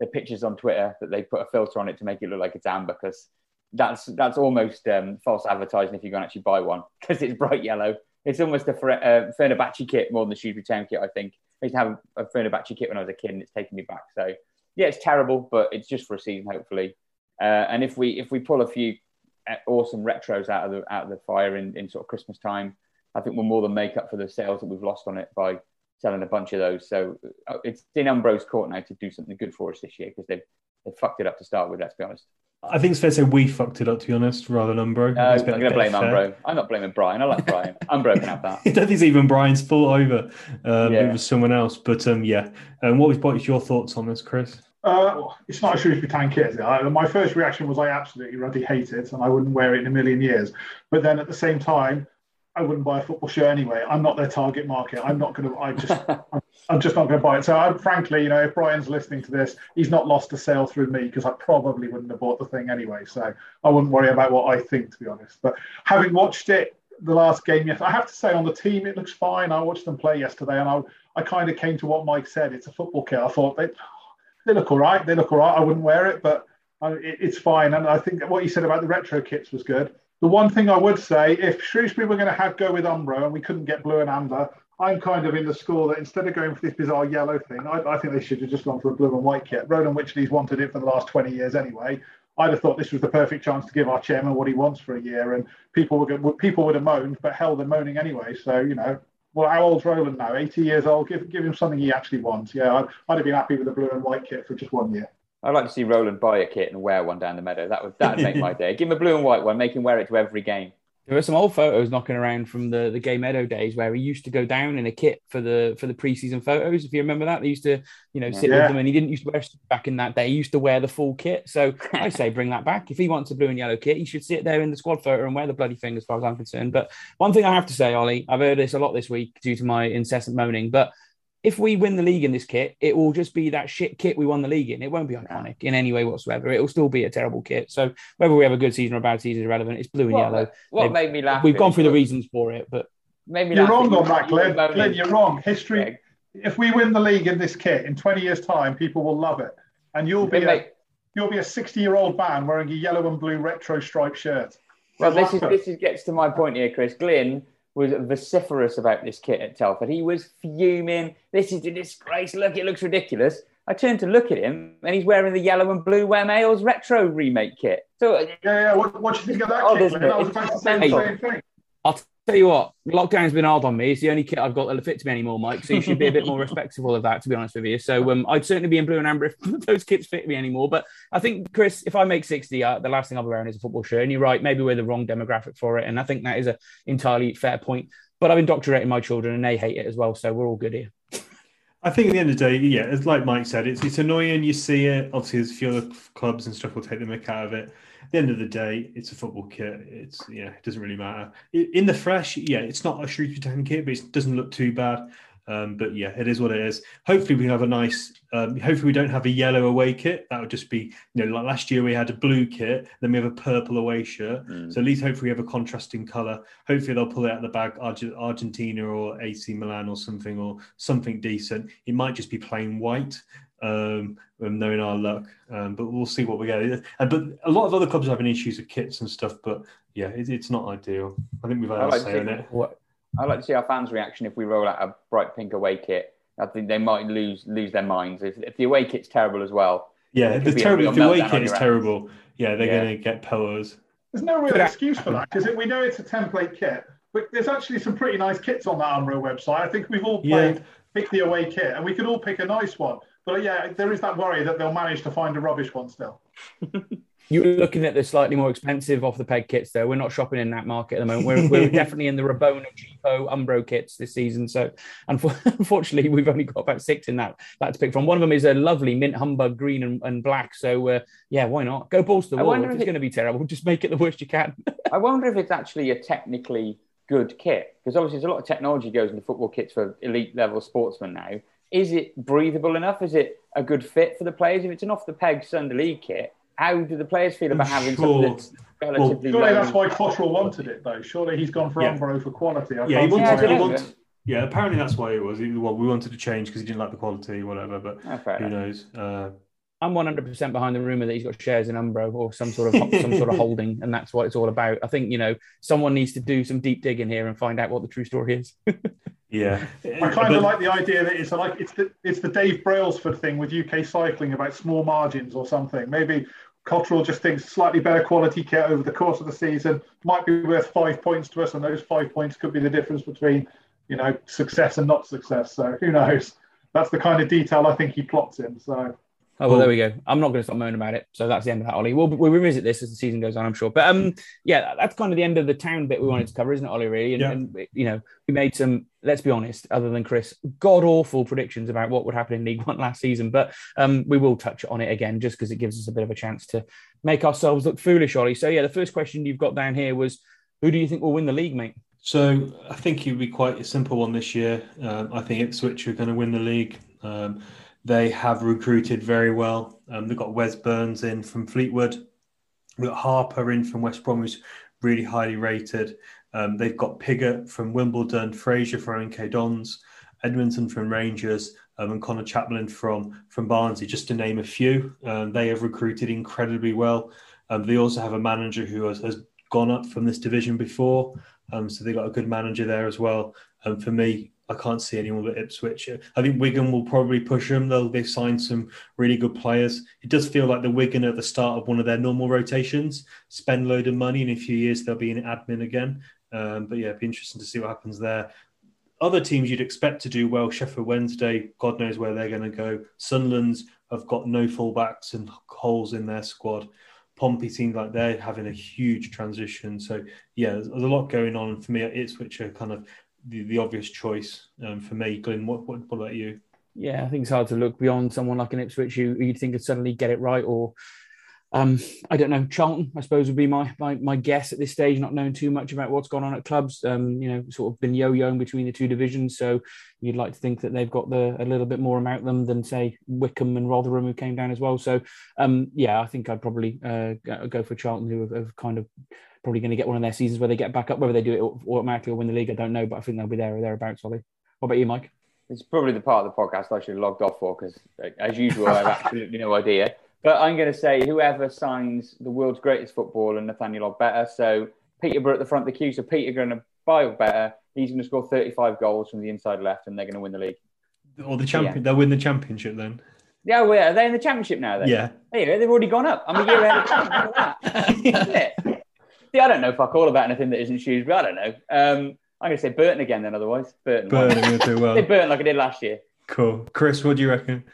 [SPEAKER 3] the pictures on Twitter that they put a filter on it to make it look like it's amber because that's that's almost um, false advertising if you go and actually buy one because it's bright yellow. It's almost a uh, Fenerbahce kit more than the Shrewsbury Town kit. I think I used to have a Fenerbahce kit when I was a kid, and it's taken me back. So yeah, it's terrible, but it's just for a season, hopefully. Uh, and if we if we pull a few awesome retros out of the out of the fire in, in sort of Christmas time, I think we'll more than make up for the sales that we've lost on it by selling a bunch of those. So uh, it's in Umbro's court now to do something good for us this year because they've they've fucked it up to start with. Let's be honest.
[SPEAKER 2] I think it's fair to say we fucked it up, to be honest, rather than Umbro. I
[SPEAKER 3] I'm going to blame. Umbro. I'm not blaming Brian. I like Brian. Umbro can have that.
[SPEAKER 2] I don't think it's even Brian's fault over. Um,
[SPEAKER 3] Yeah.
[SPEAKER 2] It was someone else. But um, yeah. Um, what was what was your thoughts on this, Chris?
[SPEAKER 4] Uh, it's not a Shrewsbury Town kit, is it? My first reaction was I absolutely bloody hate it and I wouldn't wear it in a million years. But then at the same time, I wouldn't buy a football shirt anyway. I'm not their target market. I'm not going to. I just. I'm, I'm just not going to buy it. So, I'm, frankly, you know, if Brian's listening to this, he's not lost a sale through me because I probably wouldn't have bought the thing anyway. So, I wouldn't worry about what I think, to be honest. But having watched it, the last game, yes, I have to say on the team, it looks fine. I watched them play yesterday, and I, I kind of came to what Mike said. It's a football kit. I thought they, they look all right. They look all right. I wouldn't wear it, but uh, it, it's fine. And I think what you said about the retro kits was good. The one thing I would say, if Shrewsbury were going to have go with Umbro and we couldn't get blue and amber, I'm kind of in the school that instead of going for this bizarre yellow thing, I, I think they should have just gone for a blue and white kit. Roland Wycherley's wanted it for the last 20 years anyway. I'd have thought this was the perfect chance to give our chairman what he wants for a year, and people go- people would have moaned, but hell, they're moaning anyway. So you know, well, how old's Roland now? 80 years old. Give give him something he actually wants. Yeah, I'd, I'd have been happy with a blue and white kit for just one year.
[SPEAKER 3] I'd like to see Roland buy a kit and wear one down the meadow. That would that would make my day. Give him a blue and white one. Make him wear it to every game.
[SPEAKER 1] There are some old photos knocking around from the, the Gay Meadow days where he used to go down in a kit for the for the preseason photos. If you remember that, they used to you know sit
[SPEAKER 4] Yeah.
[SPEAKER 1] with them, and he didn't used to wear back in that day. He used to wear the full kit. So I say bring that back. If he wants a blue and yellow kit, he should sit there in the squad photo and wear the bloody thing, as far as I'm concerned. But one thing I have to say, Ollie, I've heard this a lot this week due to my incessant moaning, but if we win the league in this kit, it will just be that shit kit we won the league in. It won't be iconic in any way whatsoever. It will still be a terrible kit. So whether we have a good season or a bad season is irrelevant. It's blue and yellow.
[SPEAKER 3] What, what
[SPEAKER 1] They've-
[SPEAKER 3] made me laugh?
[SPEAKER 1] We've gone through the reasons for it, but
[SPEAKER 3] Made me
[SPEAKER 4] You're
[SPEAKER 3] laugh
[SPEAKER 4] wrong on that,
[SPEAKER 3] you were
[SPEAKER 4] Glenn.
[SPEAKER 3] moaning-
[SPEAKER 4] Glenn, you're wrong. History.
[SPEAKER 3] Greg.
[SPEAKER 4] If we win the league in this kit in 20 years' time, people will love it, and you'll be a, you'll be a 60 year old man wearing a yellow and blue retro striped shirt.
[SPEAKER 3] Well, this is this is, gets to my point here, Chris. Glyn was vociferous about this kit at Telford. He was fuming. This is a disgrace. Look, it looks ridiculous. I turned to look at him, and he's wearing the yellow and blue Wem Ales retro remake kit. So
[SPEAKER 4] Yeah, yeah. What, what do you think of that
[SPEAKER 3] Oh,
[SPEAKER 4] kit,
[SPEAKER 3] it?
[SPEAKER 4] I was
[SPEAKER 3] It's
[SPEAKER 4] about to say the same thing.
[SPEAKER 1] I'll tell you what, lockdown's been hard on me. It's the only kit I've got that'll fit to me anymore, Mike. So you should be a bit more respectful of that, to be honest with you. So um, I'd certainly be in blue and amber if those kits fit me anymore. But I think, Chris, if I make 60, uh, the last thing I'll be wearing is a football shirt. And you're right, maybe we're the wrong demographic for it. And I think that is an entirely fair point. But I've indoctrinated my children and they hate it as well. So we're all good here.
[SPEAKER 2] I think at the end of the day, yeah, it's like Mike said, it's it's annoying. You see it. Obviously, there's a few other clubs and stuff will take the mick out of it. The end of the day, it's a football kit. It's yeah, it doesn't really matter. In the fresh, yeah, it's not a Shrewsbury Town kit, but it doesn't look too bad. Um, but yeah, it is what it is. Hopefully, we have a nice. Um, hopefully, we don't have a yellow away kit. That would just be, you know, like last year we had a blue kit, then we have a purple away shirt.
[SPEAKER 3] Mm.
[SPEAKER 2] So at least hopefully we have a contrasting color. Hopefully they'll pull it out of the bag, Arge- Argentina or AC Milan or something, or something decent. It might just be plain white, um, um, knowing our luck. Um, but we'll see what we get. And but a lot of other clubs are having issues with kits and stuff. But yeah, it, it's not ideal. I think we've had
[SPEAKER 3] I like
[SPEAKER 2] say
[SPEAKER 3] to-
[SPEAKER 2] on it.
[SPEAKER 1] What?
[SPEAKER 3] I'd like to see our fans' reaction if we roll out a bright pink away kit. I think they might lose lose their minds if, if the away kit's terrible as well.
[SPEAKER 2] Yeah, the terrible. If the away kit is
[SPEAKER 3] your
[SPEAKER 2] terrible, yeah, they're
[SPEAKER 3] Yeah.
[SPEAKER 2] going to get pillars.
[SPEAKER 4] There's no real excuse for that because we know it's a template kit. But there's actually some pretty nice kits on that Unreal website. I think we've all
[SPEAKER 2] Yeah.
[SPEAKER 4] pick the away kit, and we could all pick a nice one. But yeah, there is that worry that they'll manage to find a rubbish one still.
[SPEAKER 1] You're looking at the slightly more expensive off the peg kits, though. We're not shopping in that market at the moment. We're, we're definitely in the Rabona, cheapo, Umbro kits this season. So, unfortunately, we've only got about six in that that to pick from. One of them is a lovely mint humbug green and, and black. So, uh, yeah, why not go balls to the
[SPEAKER 3] I
[SPEAKER 1] wall? If
[SPEAKER 3] if
[SPEAKER 1] it's
[SPEAKER 3] it-
[SPEAKER 1] going to be terrible, just make it the worst you can.
[SPEAKER 3] I wonder if it's actually a technically good kit because obviously there's a lot of technology goes into football kits for elite level sportsmen now. Is it breathable enough? Is it a good fit for the players? If it's an off the peg Sunday League kit, how do the players feel about having
[SPEAKER 2] Sure.
[SPEAKER 3] something that's relatively
[SPEAKER 4] Surely that's why Cotterill wanted it, though. Surely he's gone for
[SPEAKER 2] Yeah.
[SPEAKER 4] Umbro for quality. I
[SPEAKER 2] Yeah, he wanted.
[SPEAKER 4] see
[SPEAKER 3] Yeah,
[SPEAKER 2] he wanted yeah, apparently that's why it was. He- Well, we wanted to change because he didn't like the quality, whatever. But
[SPEAKER 3] Oh,
[SPEAKER 2] who knows? Uh,
[SPEAKER 1] I'm 100% behind the rumor that he's got shares in Umbro or some sort of some sort of holding, and that's what it's all about. I think you know someone needs to do some deep digging here and find out what the true story is.
[SPEAKER 2] yeah,
[SPEAKER 4] I kind
[SPEAKER 2] But-
[SPEAKER 4] of like the idea that it's like it's the it's the Dave Brailsford thing with UK cycling about small margins or something. Maybe Cotterill just thinks slightly better quality kit over the course of the season might be worth five points to us, and those five points could be the difference between you know success and not success. So who knows? That's the kind of detail I think he plots in. So
[SPEAKER 1] Oh well, there we go. I'm not going to stop moaning about it. So that's the end of that, Ollie. We'll, we'll revisit this as the season goes on, I'm sure. But um, yeah, that's kind of the end of the town bit we wanted to cover, isn't it, Ollie? Really, and,
[SPEAKER 2] Yeah.
[SPEAKER 1] and you know, we made some. Let's be honest, other than Chris, god awful predictions about what would happen in League One last season. But um, we will touch on it again just because it gives us a bit of a chance to make ourselves look foolish, Ollie. So yeah, the first question you've got down here was, who do you think will win the league, mate?
[SPEAKER 2] So I think it would be quite a simple one this year. Um, I think Ipswich are going to win the league. Um, they have recruited very well. Um, they've got Wes Burns in from Fleetwood. We've got Harper in from West Brom, who's really highly rated. Um, they've got Pigott from Wimbledon, Fraser from MK Dons, Edmundson from Rangers, um, and Conor Chaplin from from Barnsley, just to name a few. Um, they have recruited incredibly well. Um, they also have a manager who has, has gone up from this division before. Um, so they got a good manager there as well. And for me, I can't see anyone but Ipswich. I think Wigan will probably push them. They'll they've signed some really good players. It does feel like the Wigan at the start of one of their normal rotations spend load of money. In a few years, they'll be in admin again. Um, but yeah, it'd be interesting to see what happens there. Other teams you'd expect to do well. Sheffield Wednesday, God knows where they're going to go. Sunderland's have got no fullbacks and holes in their squad. Pompey seems like they're having a huge transition. So yeah, there's, there's a lot going on. For me, Ipswich are kind of the, the obvious choice um, for me. Glenn, what, what, what about you?
[SPEAKER 1] Yeah, I think it's hard to look beyond someone like an Ipswich who you'd think could suddenly get it right or um, I don't know. Charlton, I suppose, would be my, my, my guess at this stage. Not knowing too much about what's gone on at clubs. Um, you know, sort of been yo-yoing between the two divisions. So you'd like to think that they've got the a little bit more about them than say Wycombe and Rotherham who came down as well. So um, yeah, I think I'd probably uh, go for Charlton, who have, have kind of probably going to get one of their seasons where they get back up. Whether they do it automatically or win the league, I don't know. But I think they'll be there or thereabouts. Ollie, what about you, Mike?
[SPEAKER 3] It's probably the part of the podcast I should have logged off for because, as usual, I have absolutely no idea. But I'm going to say whoever signs the world's greatest footballer, Nathaniel Ogbeta. So Peterborough at the front of the queue. So Peter going to buy Ogbeta. He's going to score 35 goals from the inside left, and they're going to win the league.
[SPEAKER 2] Or the champion, yeah. they'll win the championship then.
[SPEAKER 3] Yeah, well, are they in the championship now? Then
[SPEAKER 2] yeah,
[SPEAKER 3] hey, they've already gone up. I'm a year ahead of that. yeah, I don't know fuck all about anything that isn't Shrewsbury. I don't know. Um, I'm going to say Burton again then. Otherwise, Burton.
[SPEAKER 2] Burton will do well.
[SPEAKER 3] they Burton like I did last year.
[SPEAKER 2] Cool, Chris. What do you reckon?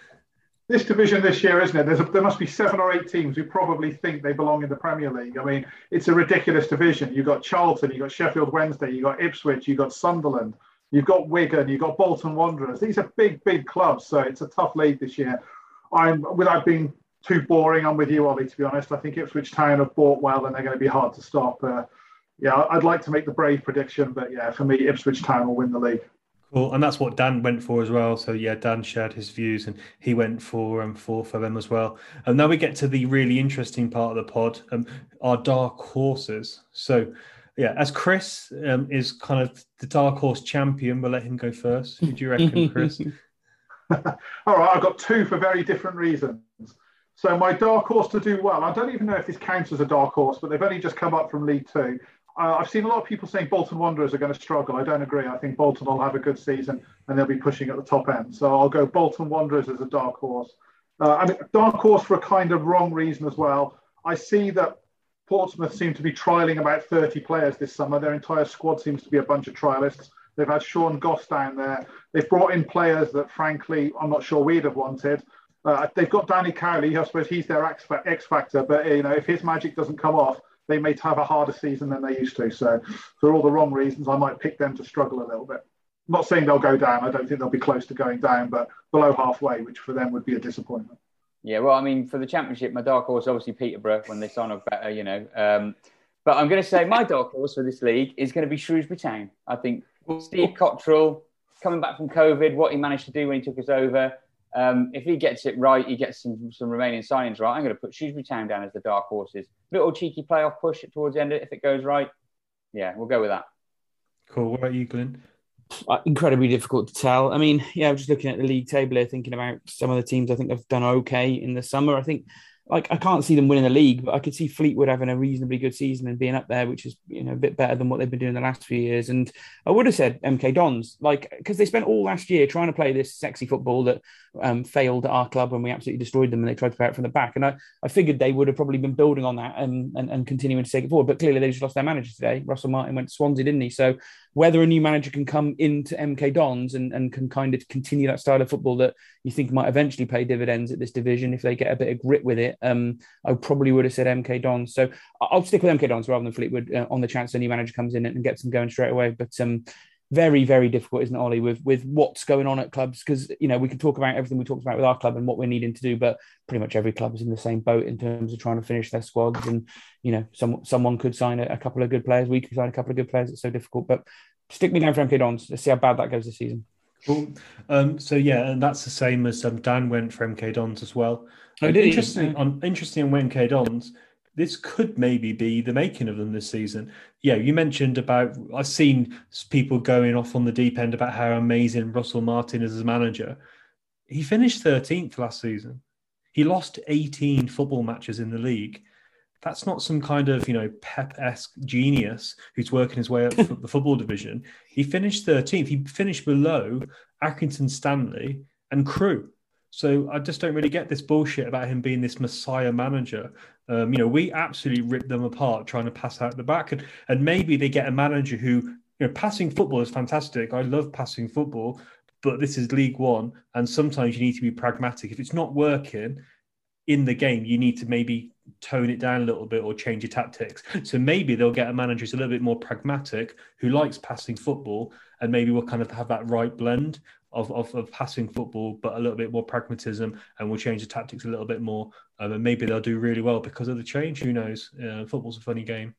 [SPEAKER 4] this division this year, isn't it? A, there must be seven or eight teams who probably think they belong in the Premier League. I mean, it's a ridiculous division. You've got Charlton, you've got Sheffield Wednesday, you've got Ipswich, you've got Sunderland, you've got Wigan, you've got Bolton Wanderers. These are big, big clubs. So it's a tough league this year. I'm, without being too boring, I'm with you, Ollie, to be honest. I think Ipswich Town have bought well and they're going to be hard to stop. Uh, yeah, I'd like to make the brave prediction, but yeah, for me, Ipswich Town will win the league.
[SPEAKER 2] Cool, and that's what Dan went for as well. So yeah, Dan shared his views, and he went for um for for them as well. And now we get to the really interesting part of the pod, um, our dark horses. So yeah, as Chris um, is kind of the dark horse champion, we'll let him go first. Who do you reckon, Chris?
[SPEAKER 4] All right, I've got two for very different reasons. So my dark horse to do well, I don't even know if this counts as a dark horse, but they've only just come up from League Two. Uh, I've seen a lot of people saying Bolton Wanderers are going to struggle. I don't agree. I think Bolton will have a good season and they'll be pushing at the top end. So I'll go Bolton Wanderers as a dark horse. Uh, and dark horse for a kind of wrong reason as well. I see that Portsmouth seem to be trialing about 30 players this summer. Their entire squad seems to be a bunch of trialists. They've had Sean Goss down there. They've brought in players that, frankly, I'm not sure we'd have wanted. Uh, they've got Danny Cowley. I suppose he's their X factor. But you know, if his magic doesn't come off, they may have a harder season than they used to. So, for all the wrong reasons, I might pick them to struggle a little bit. I'm not saying they'll go down. I don't think they'll be close to going down, but below halfway, which for them would be a disappointment.
[SPEAKER 3] Yeah, well, I mean, for the championship, my dark horse obviously Peterborough when they sign Ogbeta, you know. Um, but I'm going to say my dark horse for this league is going to be Shrewsbury Town. I think Steve Cotterill coming back from COVID, what he managed to do when he took us over, um, if he gets it right, he gets some, some remaining signings right. I'm going to put Shrewsbury Town down as the dark horses. Little cheeky playoff push towards the end if it goes right. Yeah, we'll go with that.
[SPEAKER 2] Cool. What about you, Glenn?
[SPEAKER 1] Uh, incredibly difficult to tell. I mean, yeah, I'm just looking at the league table here, thinking about some of the teams I think they've done okay in the summer. I think like I can't see them winning the league, but I could see Fleetwood having a reasonably good season and being up there, which is you know a bit better than what they've been doing the last few years. And I would have said MK Dons, like because they spent all last year trying to play this sexy football that um, failed at our club when we absolutely destroyed them and they tried to play it from the back. And I, I figured they would have probably been building on that and, and, and continuing to take it forward. But clearly they just lost their manager today. Russell Martin went to Swansea, didn't he? So whether a new manager can come into MK Dons and, and can kind of continue that style of football that you think might eventually pay dividends at this division if they get a bit of grit with it, um, I probably would have said MK Dons. So I'll stick with MK Dons rather than Fleetwood uh, on the chance a new manager comes in and gets them going straight away. But um, very, very difficult, isn't it, Ollie, with with what's going on at clubs? Because you know we can talk about everything we talked about with our club and what we're needing to do, but pretty much every club is in the same boat in terms of trying to finish their squads. And you know, some someone could sign a, a couple of good players. We could sign a couple of good players. It's so difficult. But stick me down for MK Dons. Let's see how bad that goes this season.
[SPEAKER 2] Cool. Um, so yeah, and that's the same as um, Dan went for MK Dons as well.
[SPEAKER 1] Oh, did
[SPEAKER 2] interesting on interesting on MK Dons this could maybe be the making of them this season. Yeah, you mentioned about I've seen people going off on the deep end about how amazing Russell Martin is as a manager. He finished 13th last season. He lost 18 football matches in the league. That's not some kind of, you know, Pep-esque genius who's working his way up the football division. He finished 13th. He finished below Accrington Stanley and Crewe. So I just don't really get this bullshit about him being this messiah manager. Um, you know, we absolutely rip them apart trying to pass out the back, and and maybe they get a manager who, you know, passing football is fantastic. I love passing football, but this is League One, and sometimes you need to be pragmatic. If it's not working, in the game, you need to maybe tone it down a little bit or change your tactics. So maybe they'll get a manager who's a little bit more pragmatic, who likes passing football, and maybe we'll kind of have that right blend of, of, of passing football, but a little bit more pragmatism, and we'll change the tactics a little bit more. Um, and maybe they'll do really well because of the change. Who knows? Uh, football's a funny game.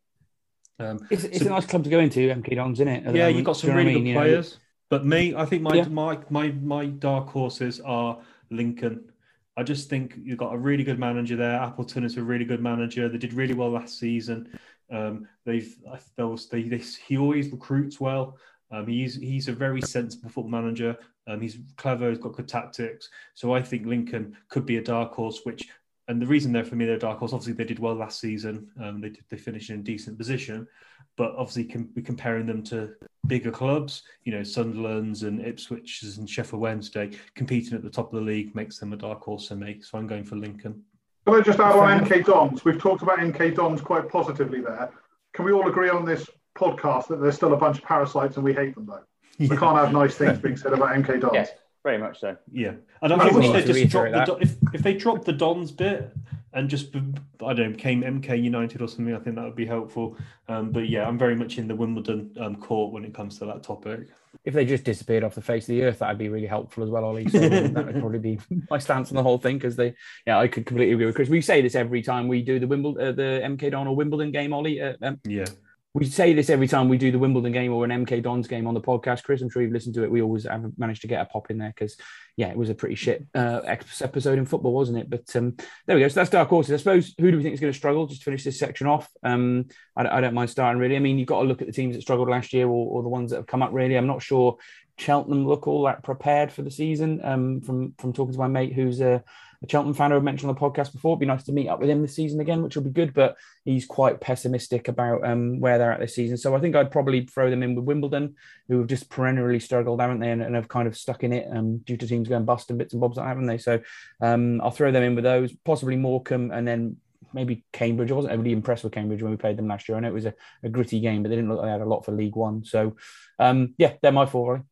[SPEAKER 1] Um, it's, it's so, a nice club to go into, MK Dons, isn't it?
[SPEAKER 2] Yeah, you've got some really good players. Know? But me, I think my, yeah. my my my dark horses are Lincoln. I just think you've got a really good manager there. Appleton is a really good manager. They did really well last season. Um, they've they, they, he always recruits well. Um, he's he's a very sensible football manager. Um, he's clever. He's got good tactics. So I think Lincoln could be a dark horse. Which and the reason they're for me they're dark horse. Obviously they did well last season. Um, they they finished in a decent position, but obviously can be comparing them to bigger clubs, you know, Sunderland's and Ipswich's and Sheffield Wednesday competing at the top of the league makes them a dark horse for me. So I'm going for Lincoln.
[SPEAKER 4] Can I just add on MK Dons? We've talked about MK Dons quite positively there. Can we all agree on this podcast that there's still a bunch of parasites and we hate them though? Yeah. We can't have nice things being said about MK Dons.
[SPEAKER 3] Yes, very much so.
[SPEAKER 2] Yeah, and I, I wish they just dropped the if if they dropped the Dons bit and just I don't know became MK United or something. I think that would be helpful. Um, but yeah, I'm very much in the Wimbledon um, court when it comes to that topic.
[SPEAKER 1] If they just disappeared off the face of the earth, that'd be really helpful as well, Ollie. So that would probably be my stance on the whole thing because they, yeah, I could completely agree with Chris. We say this every time we do the Wimbledon, uh, the MK Don or Wimbledon game, Ollie. Uh, um,
[SPEAKER 2] yeah
[SPEAKER 1] we say this every time we do the Wimbledon game or an MK Dons game on the podcast. Chris, I'm sure you've listened to it. We always have managed to get a pop in there because, yeah, it was a pretty shit uh, episode in football, wasn't it? But um, there we go. So that's dark horses. I suppose who do we think is going to struggle? Just to finish this section off. Um, I, I, don't mind starting really. I mean, you've got to look at the teams that struggled last year or, or, the ones that have come up. Really, I'm not sure Cheltenham look all that prepared for the season. Um, from from talking to my mate who's a a Cheltenham fan who I've mentioned on the podcast before. It'd be nice to meet up with him this season again, which will be good. But he's quite pessimistic about um, where they're at this season. So I think I'd probably throw them in with Wimbledon, who have just perennially struggled, haven't they, and, and have kind of stuck in it um, due to teams going bust and bits and bobs, haven't they? So um, I'll throw them in with those, possibly Morecambe, and then maybe Cambridge. I wasn't really impressed with Cambridge when we played them last year. I know it was a, a gritty game, but they didn't look like they had a lot for League One. So um, yeah, they're my four. Really.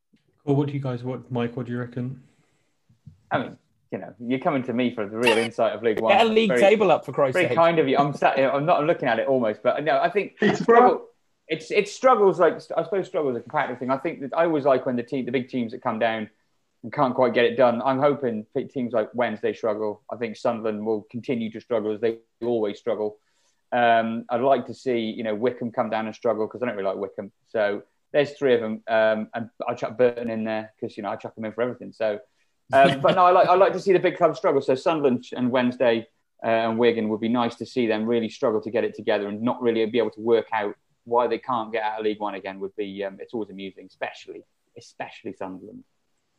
[SPEAKER 2] Well, what do you guys? What Mike? What do you reckon?
[SPEAKER 3] I mean, you know, you're coming to me for the real insight of League One.
[SPEAKER 1] Get a league very, table up for Christ's
[SPEAKER 3] very sake. Very kind of you. I'm sat here, I'm not I'm looking at it almost, but no, I think it's struggle, it's it struggles like I suppose struggles are a competitive thing. I think that I always like when the team, the big teams that come down and can't quite get it done. I'm hoping teams like Wednesday struggle. I think Sunderland will continue to struggle as they always struggle. Um, I'd like to see you know Wycombe come down and struggle because I don't really like Wycombe. So there's three of them, um, and I chuck Burton in there because you know I chuck them in for everything. So um, but no, I like I like to see the big clubs struggle. So Sunderland and Wednesday uh, and Wigan would be nice to see them really struggle to get it together and not really be able to work out why they can't get out of League One again. Would be um, it's always amusing, especially especially Sunderland.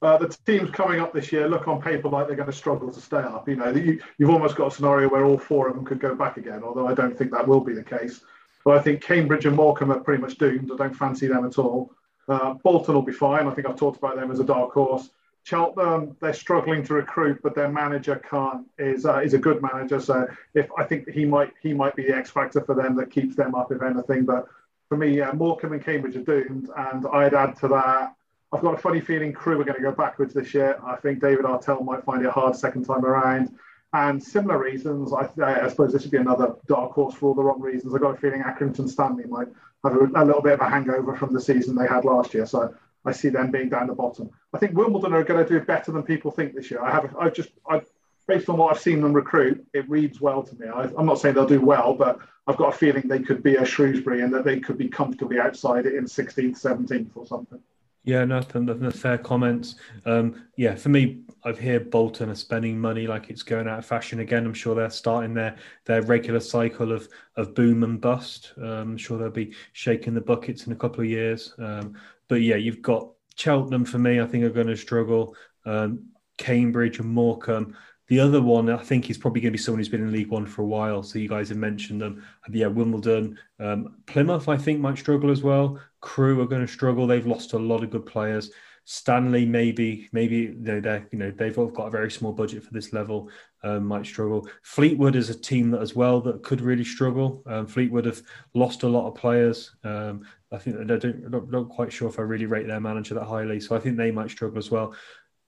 [SPEAKER 4] Uh, the teams coming up this year look on paper like they're going to struggle to stay up. You know, you, have almost got a scenario where all four of them could go back again, although I don't think that will be the case. But I think Cambridge and Morecambe are pretty much doomed. I don't fancy them at all. Uh, Bolton will be fine. I think I've talked about them as a dark horse. Cheltenham, they're struggling to recruit, but their manager can't is uh, is a good manager. So if I think he might he might be the X factor for them that keeps them up, if anything. But for me, yeah, Morecambe and Cambridge are doomed, and I'd add to that. I've got a funny feeling Crewe are going to go backwards this year. I think David Artell might find it hard second time around. And similar reasons, I, I suppose this should be another dark horse for all the wrong reasons. I've got a feeling Accrington Stanley might have a, a little bit of a hangover from the season they had last year. So I see them being down the bottom. I think Wimbledon are going to do better than people think this year. I have, I've just, I, based on what I've seen them recruit, it reads well to me. I, am not saying they'll do well, but I've got a feeling they could be a Shrewsbury and that they could be comfortably outside it in 16th, 17th or something.
[SPEAKER 2] Yeah, no, that's fair comments. Um, yeah, for me, I've heard Bolton are spending money like it's going out of fashion again. I'm sure they're starting their their regular cycle of of boom and bust. Um, I'm sure they'll be shaking the buckets in a couple of years. Um, but yeah, you've got Cheltenham for me. I think are going to struggle. Um, Cambridge and Morecambe. The other one, I think, is probably going to be someone who's been in League One for a while. So you guys have mentioned them. Yeah, Wimbledon, um, Plymouth, I think, might struggle as well. Crewe are going to struggle. They've lost a lot of good players. Stanley, maybe, maybe you know, they you know they've got a very small budget for this level, um, might struggle. Fleetwood is a team that as well that could really struggle. Um, Fleetwood have lost a lot of players. Um, I think I don't, not quite sure if I really rate their manager that highly, so I think they might struggle as well.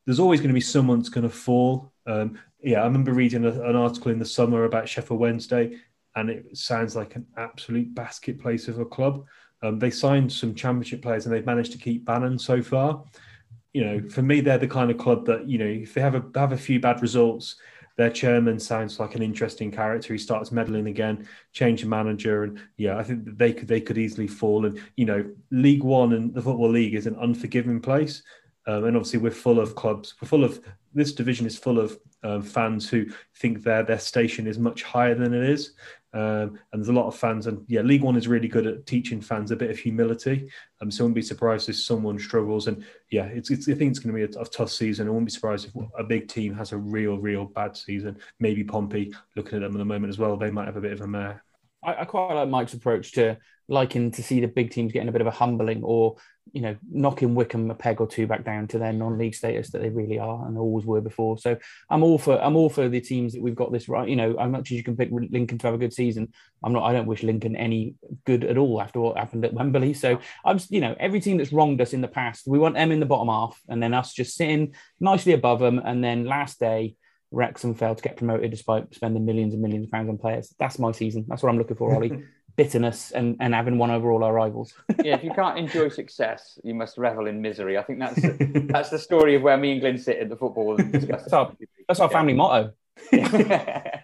[SPEAKER 2] There's always going to be someone that's going to fall. Um, yeah, I remember reading a, an article in the summer about Sheffield Wednesday, and it sounds like an absolute basket place of a club. Um, they signed some championship players, and they've managed to keep Bannan so far. You know, for me, they're the kind of club that you know if they have a have a few bad results, their chairman sounds like an interesting character. He starts meddling again, change the manager, and yeah, I think they could they could easily fall. And you know, League One and the Football League is an unforgiving place. Um, and obviously, we're full of clubs. We're full of this division is full of um, fans who think their their station is much higher than it is. Um, and there's a lot of fans, and yeah, League One is really good at teaching fans a bit of humility. Um, so I wouldn't be surprised if someone struggles. And yeah, it's, it's I think it's going to be a, a, tough season. I wouldn't be surprised if a big team has a real, real bad season. Maybe Pompey, looking at them at the moment as well, they might have a bit of a mare.
[SPEAKER 1] I, I quite like Mike's approach to liking to see the big teams getting a bit of a humbling or you know knocking Wycombe a peg or two back down to their non-league status that they really are and always were before. So I'm all for I'm all for the teams that we've got this right. You know, as much as you can pick Lincoln to have a good season, I'm not. I don't wish Lincoln any good at all after what happened at Wembley. So I'm you know every team that's wronged us in the past, we want them in the bottom half, and then us just sitting nicely above them, and then last day. Wrexham failed to get promoted despite spending millions and millions of pounds on players. That's my season. That's what I'm looking for, Ollie. bitterness and, and having won over all our rivals.
[SPEAKER 3] yeah, if you can't enjoy success, you must revel in misery. I think that's that's the story of where me and Glenn sit at the football and discuss.
[SPEAKER 1] That's our, that's our family motto.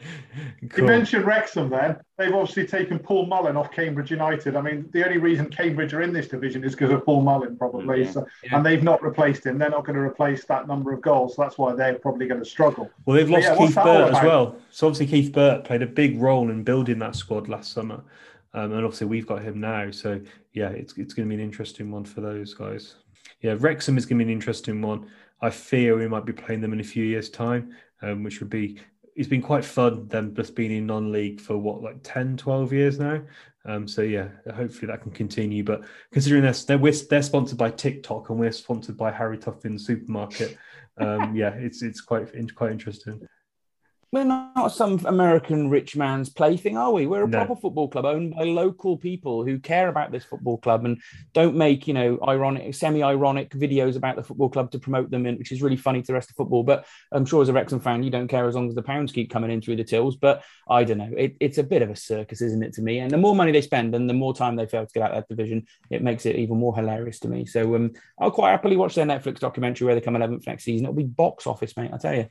[SPEAKER 4] Cool. You mentioned Wrexham then. They've obviously taken Paul Mullin off Cambridge United. I mean, the only reason Cambridge are in this division is because of Paul Mullin, probably. Yeah. So, yeah. And they've not replaced him. They're not going to replace that number of goals. So that's why they're probably going to struggle.
[SPEAKER 2] Well, they've lost yeah, Keith Burt as well. So obviously, Keith Burt played a big role in building that squad last summer. Um, and obviously, we've got him now. So, yeah, it's, it's going to be an interesting one for those guys. Yeah, Wrexham is going to be an interesting one. I fear we might be playing them in a few years' time, um, which would be it's been quite fun them just being in non-league for what like 10 12 years now. Um, so yeah hopefully that can continue but considering they're, they're, they're sponsored by tiktok and we're sponsored by harry tuffin supermarket um, yeah it's it's quite quite interesting
[SPEAKER 1] we're not some American rich man's plaything, are we? We're a no. proper football club owned by local people who care about this football club and don't make, you know, ironic, semi-ironic videos about the football club to promote them, in, which is really funny to the rest of football. But I'm sure as a Wrexham fan, you don't care as long as the pounds keep coming in through the tills. But I don't know. It, it's a bit of a circus, isn't it, to me? And the more money they spend and the more time they fail to get out of that division, it makes it even more hilarious to me. So um, I'll quite happily watch their Netflix documentary where they come 11th next season. It'll be box office, mate. I tell you.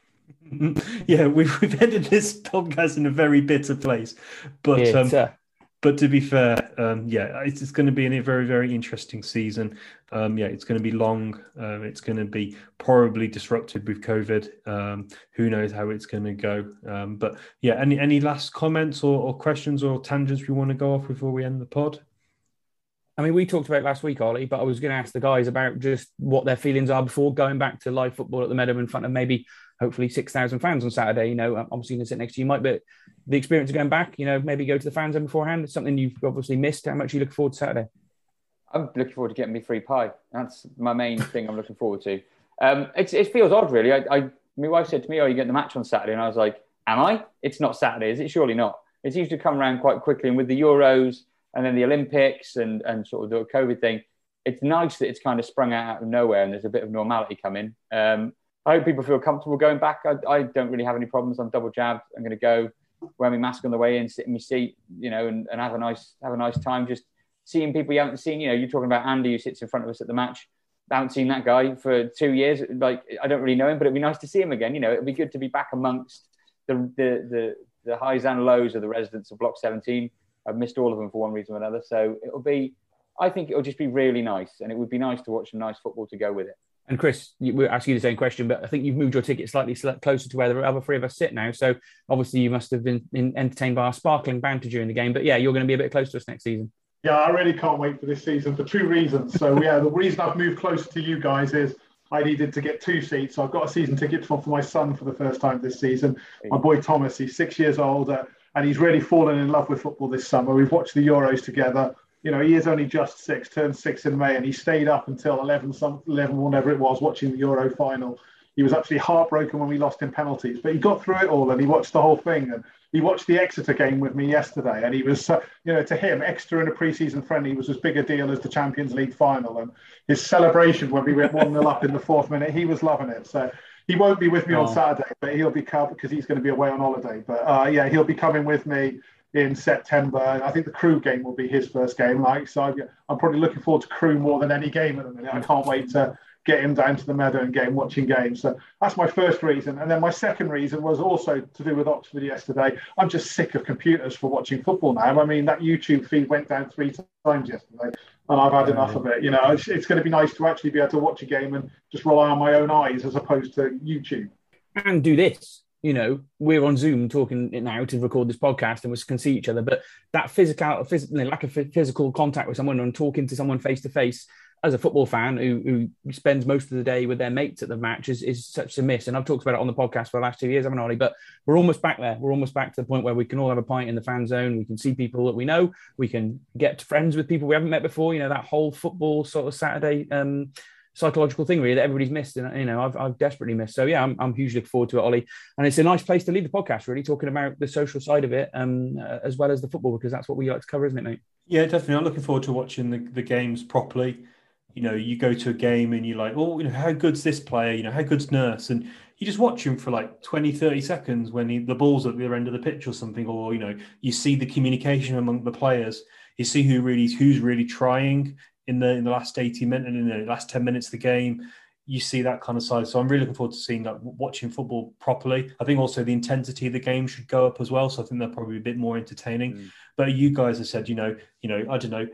[SPEAKER 2] yeah, we've, we've ended this podcast in a very bitter place, but um, but to be fair, um, yeah, it's, it's, going to be a very very interesting season. Um, yeah, it's going to be long. Um, it's going to be probably disrupted with COVID. Um, who knows how it's going to go? Um, but yeah, any any last comments or, or questions or tangents we want to go off before we end the pod?
[SPEAKER 1] I mean, we talked about last week, Ollie, but I was going to ask the guys about just what their feelings are before going back to live football at the Meadow in front of maybe hopefully 6,000 fans on Saturday. You know, obviously going to sit next to you, might, but the experience of going back, you know, maybe go to the fans beforehand. It's something you've obviously missed. How much you look forward to Saturday?
[SPEAKER 3] I'm looking forward to getting me free pie. That's my main thing I'm looking forward to. Um, it feels odd, really. I, I, my wife said to me, "Oh, you get the match on Saturday," and I was like, "Am I? It's not Saturday, is it? Surely not." It's usually come around quite quickly, and with the Euros and then the Olympics and and sort of the COVID thing, it's nice that it's kind of sprung out of nowhere and there's a bit of normality coming. Um, I hope people feel comfortable going back. I, I don't really have any problems. I'm double jabbed. I'm going to go wear my mask on the way in, sit in my seat, you know, and, and have a nice have a nice time. Just seeing people you haven't seen. You know, you're talking about Andy who sits in front of us at the match. I haven't seen that guy for two years. Like I don't really know him, but it'd be nice to see him again. You know, it'd be good to be back amongst the the the, the highs and lows of the residents of Block 17. I've missed all of them for one reason or another. So it'll be. I think it'll just be really nice, and it would be nice to watch some nice football to go with it.
[SPEAKER 1] And Chris, we're asking you the same question, but I think you've moved your ticket slightly closer to where the other three of us sit now. So obviously you must have been entertained by our sparkling banter during the game. But yeah, you're going to be a bit closer to us next season.
[SPEAKER 4] Yeah, I really can't wait for this season for two reasons. So yeah, the reason I've moved closer to you guys is I needed to get two seats. So I've got a season ticket for, my son for the first time this season. My boy Thomas, he's six years old, uh, and he's really fallen in love with football this summer. We've watched the Euros together you know, he is only just six, turned six in May, and he stayed up until 11, some 11, whatever it was, watching the Euro final. he was actually heartbroken when we lost in penalties. But he got through it all and he watched the whole thing. And he watched the Exeter game with me yesterday. And he was, uh, you know, to him, Exeter in a preseason friendly was as big a deal as the Champions League final. And his celebration when we went 1 0 up in the fourth minute, he was loving it. So he won't be with me oh. on Saturday, but he'll be coming because he's going to be away on holiday. But uh, yeah, he'll be coming with me in September. I think the Crewe game will be his first game. Like so, I'm probably looking forward to Crewe more than any game at the minute. I can't wait to get him down to the meadow and get him watching games. So that's my first reason. And then my second reason was also to do with Oxford yesterday. I'm just sick of computers for watching football now. I mean, that YouTube feed went down three times yesterday, and I've had enough of it. You know, it's, it's going to be nice to actually be able to watch a game and just rely on my own eyes as opposed to YouTube.
[SPEAKER 1] And do this you know, we're on Zoom talking now to record this podcast and we can see each other. But that physical, physical lack of physical contact with someone and talking to someone face to face as a football fan who, who spends most of the day with their mates at the match is, is such a miss. And I've talked about it on the podcast for the last two years, haven't I? But we're almost back there. We're almost back to the point where we can all have a pint in the fan zone. We can see people that we know. We can get friends with people we haven't met before. You know, that whole football sort of Saturday um, psychological thing really that everybody's missed and you know I've, I've desperately missed. So yeah I'm, I'm hugely looking forward to it Ollie. And it's a nice place to leave the podcast really talking about the social side of it um, uh, as well as the football because that's what we like to cover isn't it mate?
[SPEAKER 2] Yeah definitely. I'm looking forward to watching the, the games properly. You know you go to a game and you're like oh you know how good's this player? You know how good's Nurse? And you just watch him for like 20 30 seconds when he, the ball's at the other end of the pitch or something or you know you see the communication among the players. You see who really who's really trying in the in the last 80 minutes and in the last 10 minutes of the game you see that kind of side. So i'm really looking forward to seeing that watching football properly. I think also the intensity of the game should go up as well so i think they're probably a bit more entertaining. Mm. but you guys have said you know you know i don't know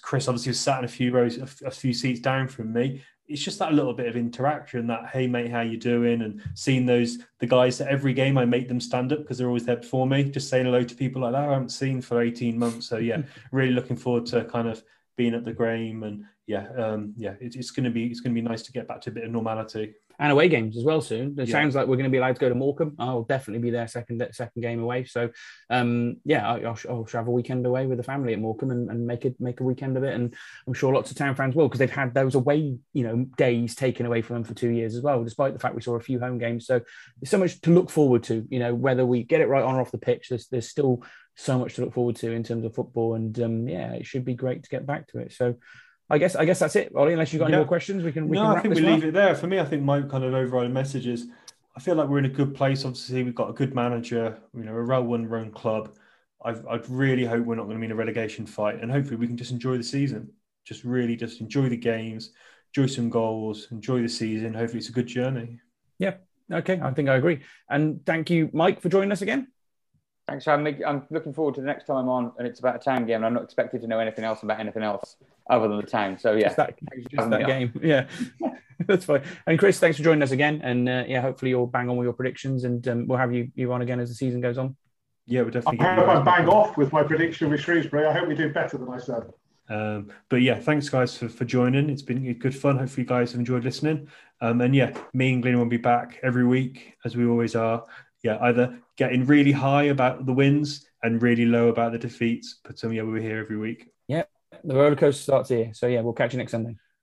[SPEAKER 2] chris obviously was sat in a few rows a few seats down from me. It's just that little bit of interaction that hey mate how you doing? And seeing those the guys at every game i make them stand up because they're always there before me just saying hello to people like that i haven't seen for 18 months. So yeah really looking forward to kind of being at the game, and yeah, um, yeah, it, it's going to be it's going to be nice to get back to a bit of normality.
[SPEAKER 1] And away games as well soon. It yeah. sounds like we're going to be allowed to go to Morecambe. I'll definitely be there second second game away. So um, yeah, I'll, I'll, have a weekend away with the family at Morecambe and, and, make it make a weekend of it. And I'm sure lots of town fans will because they've had those away you know days taken away from them for two years as well. Despite the fact we saw a few home games, so there's so much to look forward to. You know whether we get it right on or off the pitch. There's there's still so much to look forward to in terms of football, and um, yeah, it should be great to get back to it. So, I guess I guess that's it, Ollie. Unless you've got yeah. any more questions, we can. We
[SPEAKER 2] no,
[SPEAKER 1] can
[SPEAKER 2] I think we leave it there. For me, I think my kind of overriding message is, I feel like we're in a good place. Obviously, we've got a good manager. You know, a well-run run club. I've, I'd really hope we're not going to be in a relegation fight, and hopefully we can just enjoy the season. Just really, just enjoy the games, enjoy some goals, enjoy the season. Hopefully, it's a good journey.
[SPEAKER 1] Yeah. Okay. I think I agree. And thank you, Mike, for joining us again.
[SPEAKER 3] Thanks for having me. I'm looking forward to the next time on, and it's about a town game. And I'm not expected to know anything else about anything else other than the town. So yeah,
[SPEAKER 1] just that, just that game. Yeah, that's fine. And Chris, thanks for joining us again. And uh, yeah, hopefully you'll bang on with your predictions, and um, we'll have you you on again as the season goes on.
[SPEAKER 2] Yeah, we'll definitely.
[SPEAKER 4] I hope I bang off with my prediction with Shrewsbury. I hope we do better than I said.
[SPEAKER 2] Um, but yeah, thanks guys for, for joining. It's been good fun. Hopefully you guys have enjoyed listening. Um, and yeah, me and Glenn will be back every week as we always are. Yeah, either getting really high about the wins and really low about the defeats. But um, yeah, we're here every week.
[SPEAKER 1] Yeah, the roller coaster starts here. So yeah, we'll catch you next Sunday.